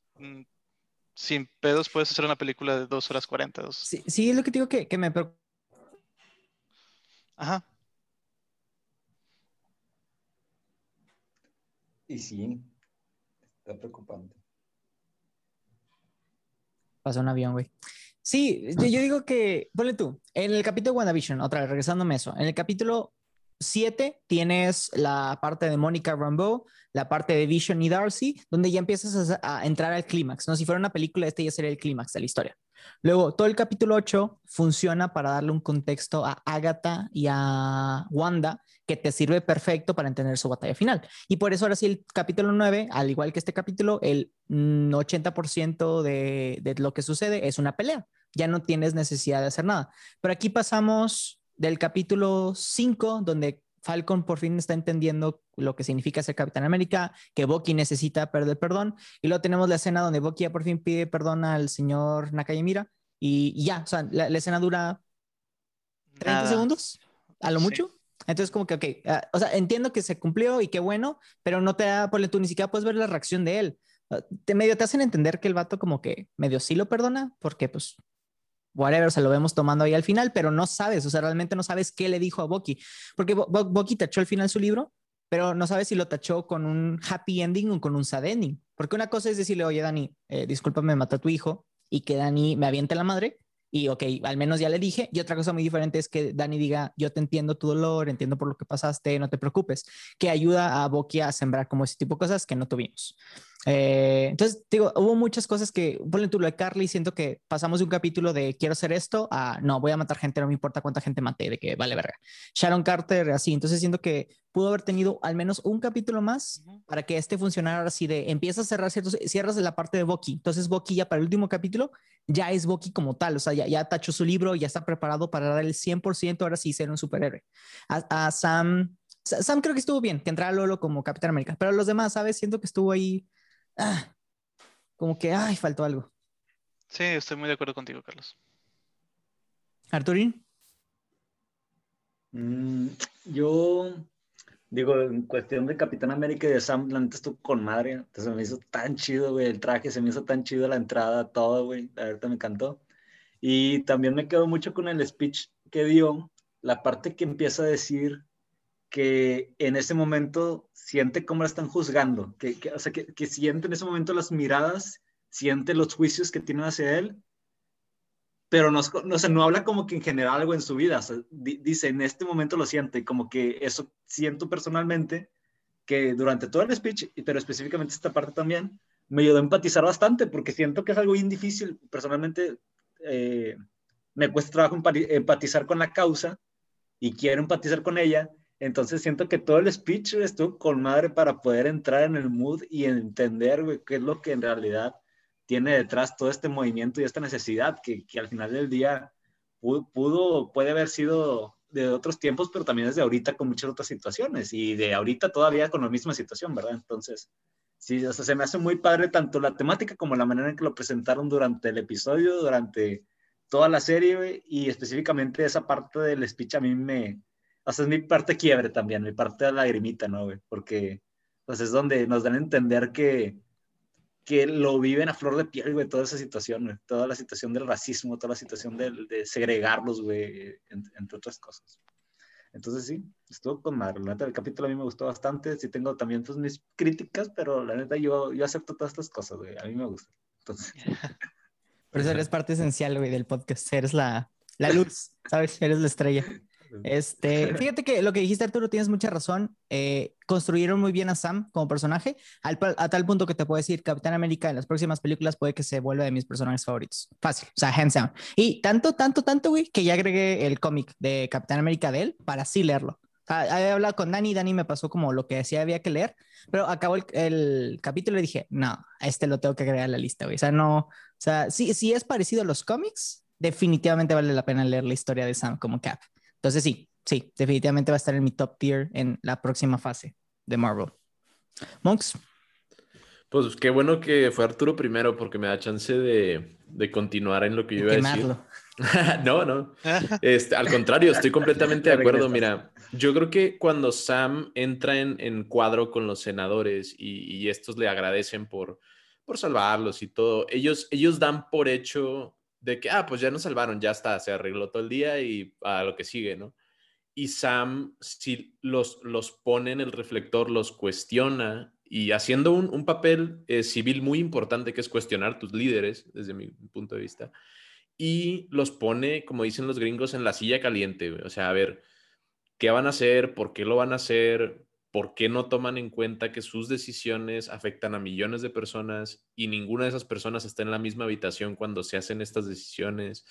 Sin pedos puedes hacer una película de dos horas cuarenta. dos- Sí, sí, es lo que te digo que, que me preocupa. Ajá. Y sí, está preocupante. Pasó un avión, güey. Sí, yo, yo digo que, ponle tú, en el capítulo de WandaVision, otra vez, regresándome a eso, en el capítulo 7 tienes la parte de Mónica Rambeau, la parte de Vision y Darcy, donde ya empiezas a, entrar al clímax, ¿no? Si fuera una película, este ya sería el clímax de la historia. Luego, todo el capítulo 8 funciona para darle un contexto a Agatha y a Wanda que te sirve perfecto para entender su batalla final. Y por eso ahora sí el capítulo 9, al igual que este capítulo, el mm, 80% de, de lo que sucede es una pelea. Ya no tienes necesidad de hacer nada. Pero aquí pasamos del capítulo 5, donde Falcon por fin está entendiendo lo que significa ser Capitán América, que Bucky necesita perder perdón, y luego tenemos la escena donde Bucky ya por fin pide perdón al señor Nakayamira, y, y ya, o sea, la, la escena dura 30 Nada. segundos, a lo Sí. mucho. Entonces, como que, ok, ah, o sea, entiendo que se cumplió y qué bueno, pero no te da, ponle tú, ni siquiera puedes ver la reacción de él. Ah, Te medio te hacen entender que el vato como que medio sí lo perdona, porque pues, whatever, se lo vemos tomando ahí al final, pero no sabes, o sea, realmente no sabes qué le dijo a Bucky, porque Bucky tachó al final su libro, pero no sabes si lo tachó con un happy ending o con un sad ending, porque una cosa es decirle, oye, Dani, eh, discúlpame, me mató a tu hijo, y que Dani me aviente la madre, y ok, al menos ya le dije. Y otra cosa muy diferente es que Dani diga, yo te entiendo tu dolor, entiendo por lo que pasaste, no te preocupes, que ayuda a Boki a sembrar como ese tipo de cosas que no tuvimos. Eh, entonces, digo, hubo muchas cosas que, ponle tú lo de Carly, siento que pasamos de un capítulo de quiero hacer esto a no, voy a matar gente, no me importa cuánta gente maté, de que vale verga. Sharon Carter, así. Entonces, siento que pudo haber tenido al menos un capítulo más Ujú. para que este funcionara así de empieza a cerrar ciertos, cierras la parte de Bucky. Entonces, Bucky ya para el último capítulo ya es Bucky como tal, o sea, ya, ya tachó su libro, ya está preparado para dar el 100% ahora sí ser un superhéroe. A, a Sam, Sa- Sam creo que estuvo bien, que entrara Lolo como Capitán América, pero los demás, ¿sabes? Siento que estuvo ahí, ah, como que, ay, faltó algo. Sí, estoy muy de acuerdo contigo, Carlos. Arturín, Mm, yo digo, en cuestión de Capitán América y de Sam, la neta estuvo con madre. Entonces me hizo tan chido, güey, el traje, se me hizo tan chido la entrada, todo, güey. La verdad me encantó. Y también me quedo mucho con el speech que dio, la parte que empieza a decir que en ese momento siente cómo la están juzgando, que, o sea, que, que siente en ese momento las miradas, siente los juicios que tienen hacia él pero no, no, o no habla como que en general algo en su vida. Dice, en este momento lo siente, como que eso siento personalmente, que durante todo el speech, pero específicamente esta parte también, me ayudó a empatizar bastante, porque siento que es algo bien difícil. Personalmente, eh, me cuesta trabajo empati- empatizar con la causa y quiero empatizar con ella. Entonces siento que todo el speech estuvo con madre para poder entrar en el mood y entender güey, qué es lo que en realidad tiene detrás todo este movimiento y esta necesidad que, que al final del día pudo, puede haber sido de otros tiempos, pero también desde ahorita con muchas otras situaciones y de ahorita todavía con la misma situación, ¿verdad? Entonces, sí, o sea, se me hace muy padre tanto la temática como la manera en que lo presentaron durante el episodio, durante toda la serie güey, y específicamente esa parte del speech a mí me, o sea, es mi parte quiebre también, mi parte lagrimita, ¿no? Güey? Porque pues es donde nos dan a entender que que lo viven a flor de piel, güey, toda esa situación, güey, toda la situación del racismo, toda la situación de, de segregarlos, güey, en- entre otras cosas. Entonces sí, estuvo con madre. La neta, el capítulo a mí me gustó bastante. Sí tengo también pues, mis críticas, pero la neta yo, yo acepto todas estas cosas, güey. A mí me gusta. Entonces, por eso eres parte esencial, güey, del podcast, eres la, la luz, ¿sabes? Eres la estrella. Este, fíjate que lo que dijiste, Arturo, tienes mucha razón. Eh, construyeron muy bien a Sam como personaje, a tal punto que te puedo decir, Capitán América en las próximas películas puede que se vuelva de mis personajes favoritos. Fácil, o sea, hands down. Y tanto, tanto, tanto, güey, que ya agregué el cómic de Capitán América de él para así leerlo. Había hablado con Dani, Dani me pasó como lo que decía había que leer, pero acabó el, el capítulo y dije, no, este lo tengo que agregar a la lista, güey. O sea, no, o sea, si, si es parecido a los cómics, definitivamente vale la pena leer la historia de Sam como Cap. Entonces sí, sí, definitivamente va a estar en mi top tier en la próxima fase de Marvel. Monks. Pues qué bueno que fue Arturo primero porque me da chance de, de continuar en lo que yo iba a decir. Quemarlo. no, no. Este, al contrario, estoy completamente de acuerdo. Mira, yo creo que cuando Sam entra en, en cuadro con los senadores y, y estos le agradecen por, por salvarlos y todo, ellos, ellos dan por hecho de que, ah, pues ya nos salvaron, ya está, se arregló todo el día y a lo que sigue, ¿no? Y Sam, si los, los pone en el reflector, los cuestiona y haciendo un, un papel eh, civil muy importante que es cuestionar tus líderes, desde mi punto de vista, y los pone, como dicen los gringos, en la silla caliente. O sea, a ver, ¿qué van a hacer? ¿Por qué lo van a hacer? ¿Por qué no toman en cuenta que sus decisiones afectan a millones de personas y ninguna de esas personas está en la misma habitación cuando se hacen estas decisiones?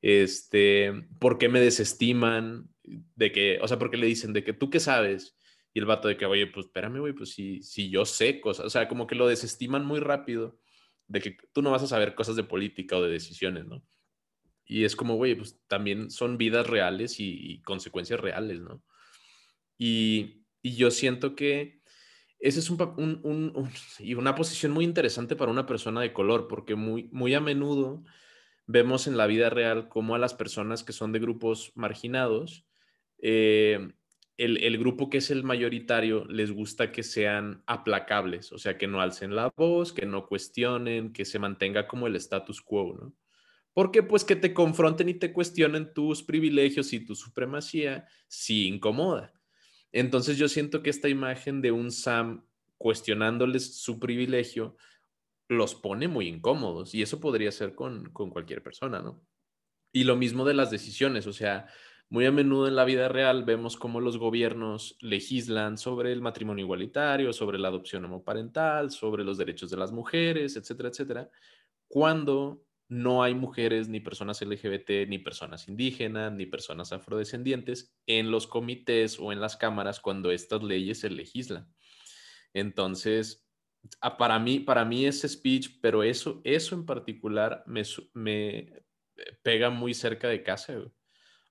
Este, ¿por qué me desestiman? De que, o sea, ¿por qué le dicen de que tú qué sabes? Y el vato de que, oye, pues espérame, güey, pues si, si yo sé cosas, o sea, como que lo desestiman muy rápido, de que tú no vas a saber cosas de política o de decisiones, ¿no? Y es como, güey, pues también son vidas reales y, y consecuencias reales, ¿no? Y, y, yo siento que esa es un, y una posición muy interesante para una persona de color, porque muy, muy a menudo vemos en la vida real cómo a las personas que son de grupos marginados, eh, el, el, grupo que es el mayoritario les gusta que sean aplacables, o sea, que no alcen la voz, que no cuestionen, que se mantenga como el status quo, ¿no? Porque pues que te confronten y te cuestionen tus privilegios y tu supremacía sí incomoda. Entonces yo siento que esta imagen de un Sam cuestionándoles su privilegio los pone muy incómodos y eso podría ser con, con cualquier persona, ¿no? Y lo mismo de las decisiones, o sea, muy a menudo en la vida real vemos cómo los gobiernos legislan sobre el matrimonio igualitario, sobre la adopción homoparental, sobre los derechos de las mujeres, etcétera, etcétera, cuando no hay mujeres, ni personas LGBT, ni personas indígenas, ni personas afrodescendientes en los comités o en las cámaras cuando estas leyes se legislan. Entonces, para mí, para mí ese speech, pero eso, eso en particular me, me pega muy cerca de casa.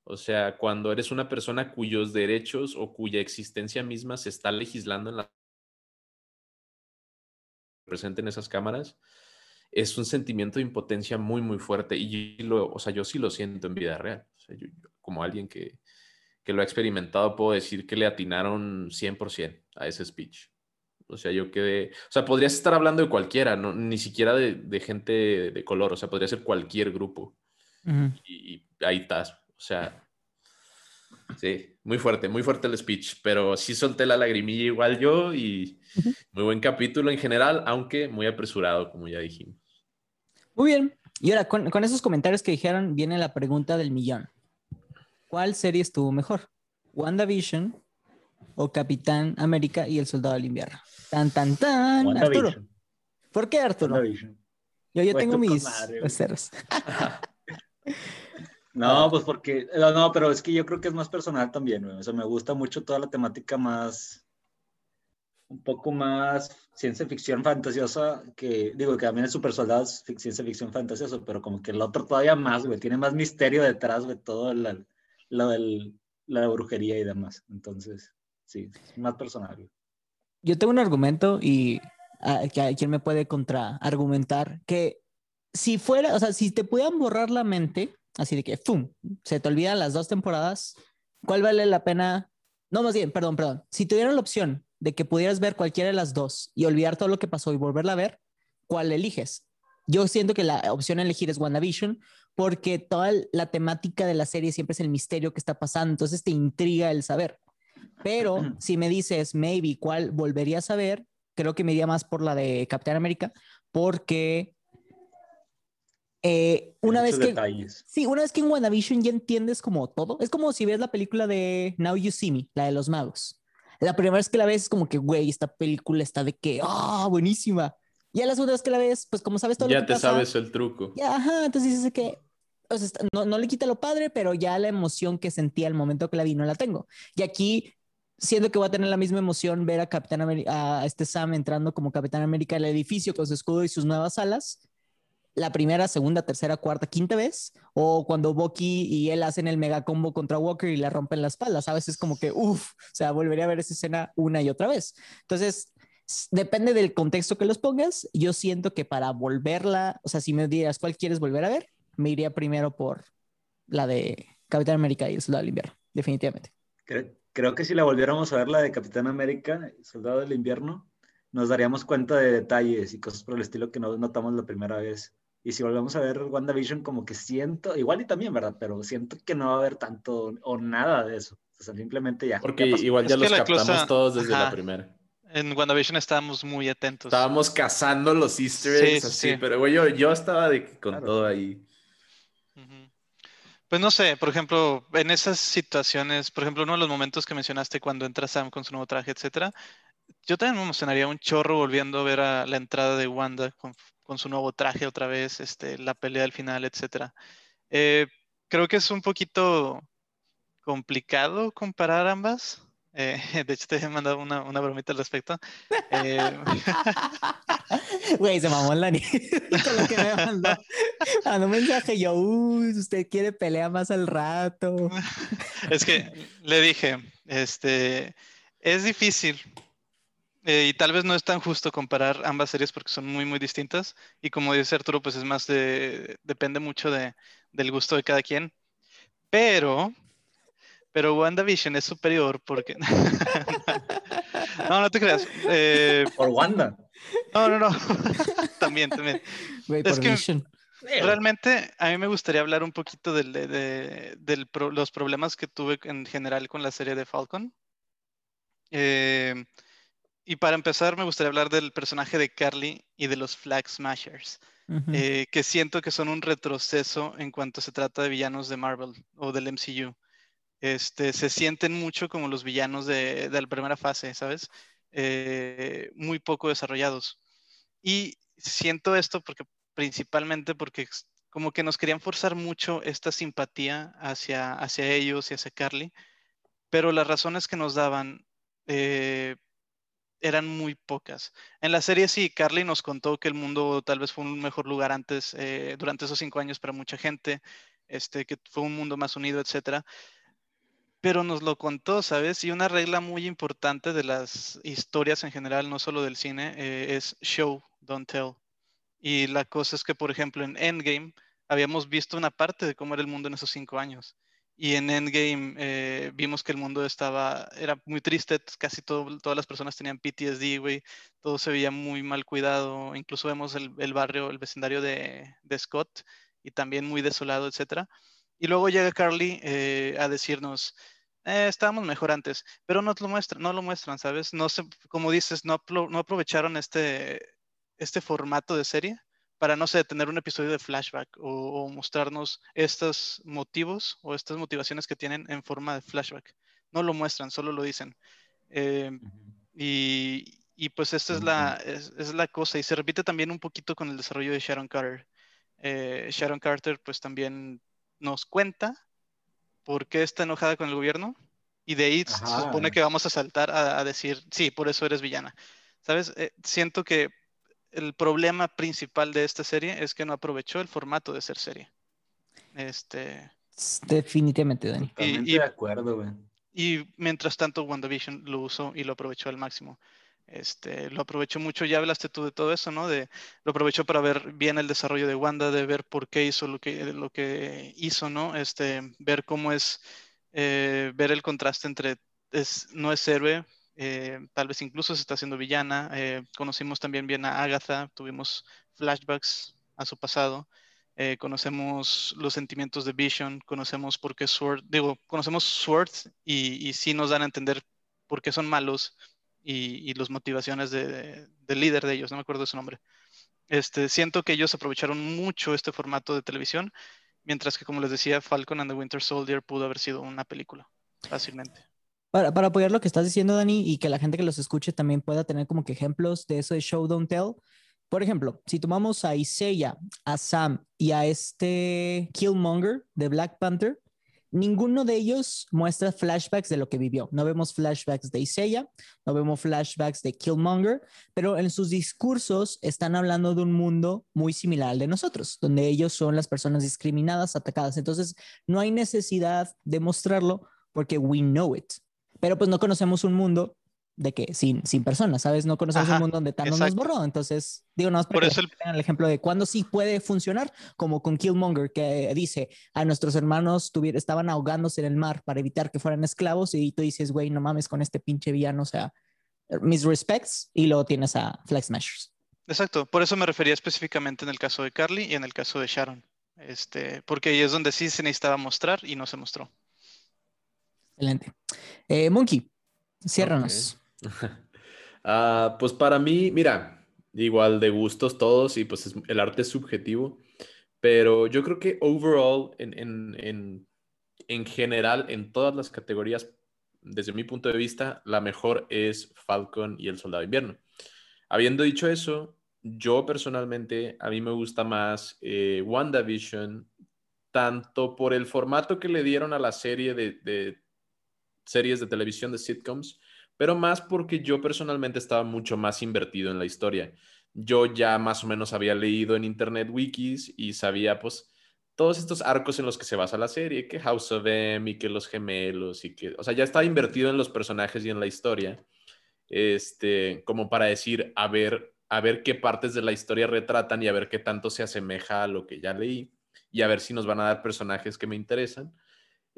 O sea, cuando eres una persona cuyos derechos o cuya existencia misma se está legislando en la presente en esas cámaras, es un sentimiento de impotencia muy, muy fuerte. Y yo, lo, o sea, yo sí lo siento en vida real. O sea, yo, como alguien que, que, lo ha experimentado, puedo decir que le atinaron 100% a ese speech. O sea, yo quedé... O sea, podrías estar hablando de cualquiera, no, ni siquiera de, de gente de color. O sea, podría ser cualquier grupo. Uh -huh. y, y ahí estás. O sea, Sí, muy fuerte, muy fuerte el speech, pero sí solté la lagrimilla igual yo y uh -huh. muy buen capítulo en general, aunque muy apresurado, como ya dijimos. Muy bien. Y ahora, con, con esos comentarios que dijeron, viene la pregunta del millón. ¿Cuál serie estuvo mejor? ¿WandaVision o Capitán América y el Soldado del Invierno? Tan, tan, tan. Arturo. ¿Por qué, Arturo? Yo, yo tengo mis reservas. No, pues porque, no, no, pero es que yo creo que es más personal también, güey. O sea, me gusta mucho toda la temática más, un poco más ciencia ficción fantasiosa, que digo que también es super soldados, ciencia ficción fantasioso, pero como que el otro todavía más, güey, tiene más misterio detrás, güey, todo la, lo de la brujería y demás. Entonces, sí, es más personal. Güey. Yo tengo un argumento y uh, que quien me puede contraargumentar que si fuera, o sea, si te pudieran borrar la mente, Así de que, ¡pum! Se te olvidan las dos temporadas. ¿Cuál vale la pena? No, más bien, perdón, perdón. Si tuvieran la opción de que pudieras ver cualquiera de las dos y olvidar todo lo que pasó y volverla a ver, ¿cuál eliges? Yo siento que la opción a elegir es WandaVision porque toda la temática de la serie siempre es el misterio que está pasando, entonces te intriga el saber. Pero si me dices, maybe, ¿cuál volverías a ver? Creo que me iría más por la de Capitán América porque eh, una vez que detalles. sí, una vez que en WandaVision ya entiendes como todo, es como si ves la película de Now You See Me, la de los magos. La primera vez que la ves es como que, güey, esta película está de que, ah, oh, buenísima. Ya la segunda vez que la ves, pues como sabes todo ya lo que te pasa, sabes el truco. Ya, ajá, entonces dices que o sea, no, no le quita lo padre, pero ya la emoción que sentía al momento que la vi no la tengo. Y aquí siendo que voy a tener la misma emoción ver a Capitán a este Sam entrando como Capitán América al edificio con su escudo y sus nuevas alas, la primera, segunda, tercera, cuarta, quinta vez, o cuando Bucky y él hacen el mega combo contra Walker y le rompen la espalda, ¿sabes? Es como que, uff, o sea, volvería a ver esa escena una y otra vez. Entonces, depende del contexto que los pongas. Yo siento que para volverla, o sea, si me dieras cuál quieres volver a ver, me iría primero por la de Capitán América y el Soldado del Invierno, definitivamente. Creo, que si la volviéramos a ver, la de Capitán América, Soldado del Invierno, nos daríamos cuenta de detalles y cosas por el estilo que no notamos la primera vez. Y si volvemos a ver WandaVision, como que siento, igual y también, ¿verdad? Pero siento que no va a haber tanto o nada de eso. O sea, simplemente ya. Porque ya igual ya los captamos todos desde la primera. En WandaVision estábamos muy atentos. Estábamos cazando los easter eggs sí, así, sí. pero güey, yo, yo estaba de que con Claro. todo ahí. Pues no sé, por ejemplo, en esas situaciones, por ejemplo, uno de los momentos que mencionaste cuando entra Sam con su nuevo traje, etcétera, yo también me emocionaría un chorro volviendo a ver a la entrada de Wanda con, con su nuevo traje otra vez, este, la pelea al final, etcétera. Eh, creo que es un poquito complicado comparar ambas. Eh, de hecho, te he mandado una, una bromita al respecto. Eh, Güey, se mamó el Dani con lo que me mandó. Mandó un mensaje yo, uy, usted quiere pelea más al rato. Es que le dije, este, es difícil eh, y tal vez no es tan justo comparar ambas series porque son muy, muy distintas. Y como dice Arturo, pues es más de, depende mucho de, del gusto de cada quien. Pero, pero WandaVision es superior porque... no, no te creas. Eh, Por Wanda. no, no, no. también, también. Es que- Vision. Realmente a mí me gustaría hablar un poquito del- de, de- del pro- los problemas que tuve en general con la serie de Falcon. Eh, y para empezar me gustaría hablar del personaje de Carly y de los Flag Smashers, Ujú. eh, que siento que son un retroceso en cuanto se trata de villanos de Marvel o del MCU. Este, se sienten mucho como los villanos de, de la primera fase, ¿sabes? Eh, muy poco desarrollados. Y siento esto porque principalmente porque como que nos querían forzar mucho esta simpatía hacia, hacia ellos y hacia Carly, pero las razones que nos daban eh, eran muy pocas. En la serie sí, Carly nos contó que el mundo tal vez fue un mejor lugar antes, eh, durante esos cinco años para mucha gente, este, que fue un mundo más unido, etcétera. Pero nos lo contó, ¿sabes? Y una regla muy importante de las historias en general, no solo del cine, eh, es show, don't tell. Y la cosa es que, por ejemplo, en Endgame habíamos visto una parte de cómo era el mundo en esos cinco años. Y en Endgame eh, vimos que el mundo estaba, era muy triste, casi todo- todas las personas tenían PTSD, güey, todo se veía muy mal cuidado, incluso vemos el, el barrio, el vecindario de, de Scott y también muy desolado, etcétera. Y luego llega Carly eh, a decirnos, "Eh, estábamos mejor antes, pero no lo muestran, no lo muestran, ¿sabes? No se, como dices, no, no aprovecharon este, este formato de serie para, no sé, tener un episodio de flashback o, o mostrarnos estos motivos o estas motivaciones que tienen en forma de flashback. No lo muestran, solo lo dicen. Eh, y, y pues esta es la, es, es la cosa. Y se repite también un poquito con el desarrollo de Sharon Carter. Eh, Sharon Carter pues también nos cuenta por qué está enojada con el gobierno. Y de ahí se supone que vamos a saltar a, a decir, sí, por eso eres villana. ¿Sabes? Eh, siento que el problema principal de esta serie es que no aprovechó el formato de ser serie. Este, Definitivamente, Dani. Totalmente y- de acuerdo, güey. y mientras tanto, WandaVision lo usó y lo aprovechó al máximo. Este, lo aprovechó mucho, ya hablaste tú de todo eso, ¿no? De, lo aprovechó para ver bien el desarrollo de Wanda, de ver por qué hizo lo que, lo que hizo, ¿no? Este, ver cómo es, eh, ver el contraste entre es, no es héroe, eh, tal vez incluso se está haciendo villana. eh, conocimos también bien a Agatha, tuvimos flashbacks a su pasado. eh, conocemos los sentimientos de Vision, conocemos por qué Sword, digo, conocemos Sword y, y sí nos dan a entender por qué son malos y, y las motivaciones de- de- del líder de ellos, no me acuerdo de su nombre. Este, siento que ellos aprovecharon mucho este formato de televisión, mientras que, como les decía, Falcon and the Winter Soldier pudo haber sido una película, fácilmente. Para, apoyar lo que estás diciendo, Dani, y que la gente que los escuche también pueda tener como que ejemplos de eso de show, don't tell. Por ejemplo, si tomamos a Isaiah, a Sam y a este Killmonger de Black Panther, ninguno de ellos muestra flashbacks de lo que vivió. No vemos flashbacks de Isaiah, no vemos flashbacks de Killmonger, pero en sus discursos están hablando de un mundo muy similar al de nosotros, donde ellos son las personas discriminadas, atacadas. Entonces, no hay necesidad de mostrarlo porque we know it. Pero pues no conocemos un mundo de que sin, sin personas, ¿sabes? No conocemos un mundo donde Thanos nos borró. Entonces, digo, no, para Por eso el... el ejemplo de cuándo sí puede funcionar, como con Killmonger, que dice a nuestros hermanos estaban ahogándose en el mar para evitar que fueran esclavos, y tú dices, güey, no mames con este pinche villano, o sea, mis respects, y luego tienes a Flex Smashers. Exacto, por eso me refería específicamente en el caso de Carly y en el caso de Sharon, este, porque ahí es donde sí se necesitaba mostrar y no se mostró. Excelente. Eh, Monkey, ciérranos. Ah, pues para mí, mira, igual de gustos todos y pues el arte es subjetivo, pero yo creo que overall, en, en, en, en general, en todas las categorías, desde mi punto de vista, la mejor es Falcon y el Soldado de Invierno. Habiendo dicho eso, yo personalmente, a mí me gusta más eh, WandaVision, tanto por el formato que le dieron a la serie de, de series de televisión de sitcoms, pero más porque yo personalmente estaba mucho más invertido en la historia. Yo ya más o menos había leído en internet wikis y sabía pues todos estos arcos en los que se basa la serie, que House of M y que los gemelos y que, o sea, ya estaba invertido en los personajes y en la historia, este, como para decir, a ver, a ver qué partes de la historia retratan y a ver qué tanto se asemeja a lo que ya leí y a ver si nos van a dar personajes que me interesan.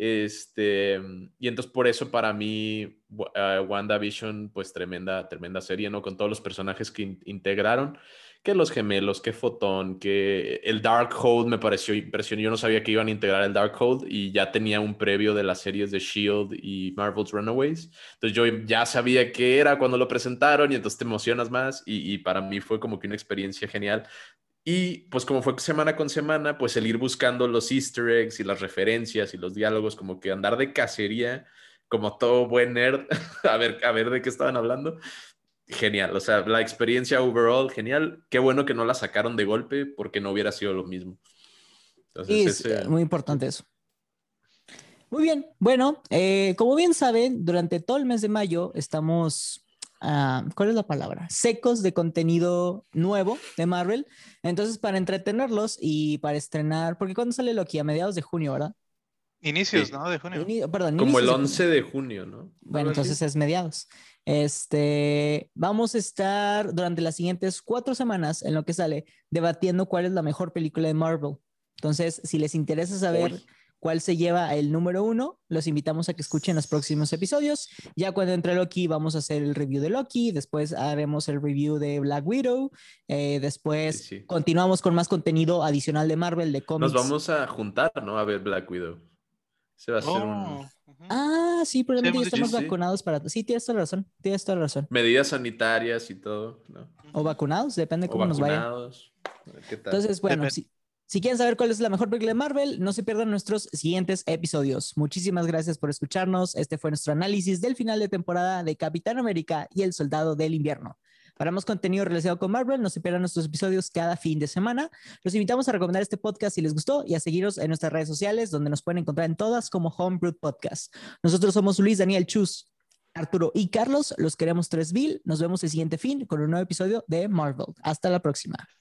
Este, y entonces por eso para mí uh, WandaVision, pues tremenda, tremenda serie, ¿no? Con todos los personajes que integraron, que los gemelos, que Fotón, que el Darkhold me pareció impresionante. Yo no sabía que iban a integrar el Darkhold y ya tenía un previo de las series de Shield y Marvel's Runaways. Entonces yo ya sabía qué era cuando lo presentaron y entonces te emocionas más y para mí fue como que una experiencia genial y pues como fue semana con semana, pues el ir buscando los easter eggs y las referencias y los diálogos, como que andar de cacería, como todo buen nerd, a ver, a ver de qué estaban hablando. Genial, o sea, la experiencia overall, genial. Qué bueno que no la sacaron de golpe porque no hubiera sido lo mismo. Entonces, es muy importante eso. Muy bien, bueno, eh, como bien saben, durante todo el mes de mayo estamos Ah, ¿cuál es la palabra? Secos de contenido nuevo de Marvel. Entonces, para entretenerlos y para estrenar, porque cuando sale Loki? A mediados de junio, ¿verdad? Inicios, ¿no? De junio. perdón, Como el 11 de junio, ¿no? Bueno, entonces es mediados. Este, vamos a estar durante las siguientes cuatro semanas en lo que sale debatiendo cuál es la mejor película de Marvel. Entonces, si les interesa saber cuál se lleva el número uno. Los invitamos a que escuchen los próximos episodios. Ya cuando entre Loki vamos a hacer el review de Loki, después haremos el review de Black Widow, eh, después continuamos con más contenido adicional de Marvel, de cómics. Nos vamos a juntar, ¿no? A ver Black Widow. Se va a hacer un... Oh, ah, sí, probablemente ya estamos vacunados para... Sí, tienes toda la razón, tienes toda la razón. Medidas sanitarias y todo, ¿no? O vacunados, depende cómo nos vaya. Entonces, bueno, sí. Si quieren saber cuál es la mejor película de Marvel, no se pierdan nuestros siguientes episodios. Muchísimas gracias por escucharnos. Este fue nuestro análisis del final de temporada de Capitán América y el Soldado del Invierno. Para más contenido relacionado con Marvel, no se pierdan nuestros episodios cada fin de semana. Los invitamos a recomendar este podcast si les gustó y a seguirnos en nuestras redes sociales, donde nos pueden encontrar en todas como Homebrew Podcast. Nosotros somos Luis Daniel Chus, Arturo y Carlos. Los queremos 3000. Nos vemos el siguiente fin con un nuevo episodio de Marvel. Hasta la próxima.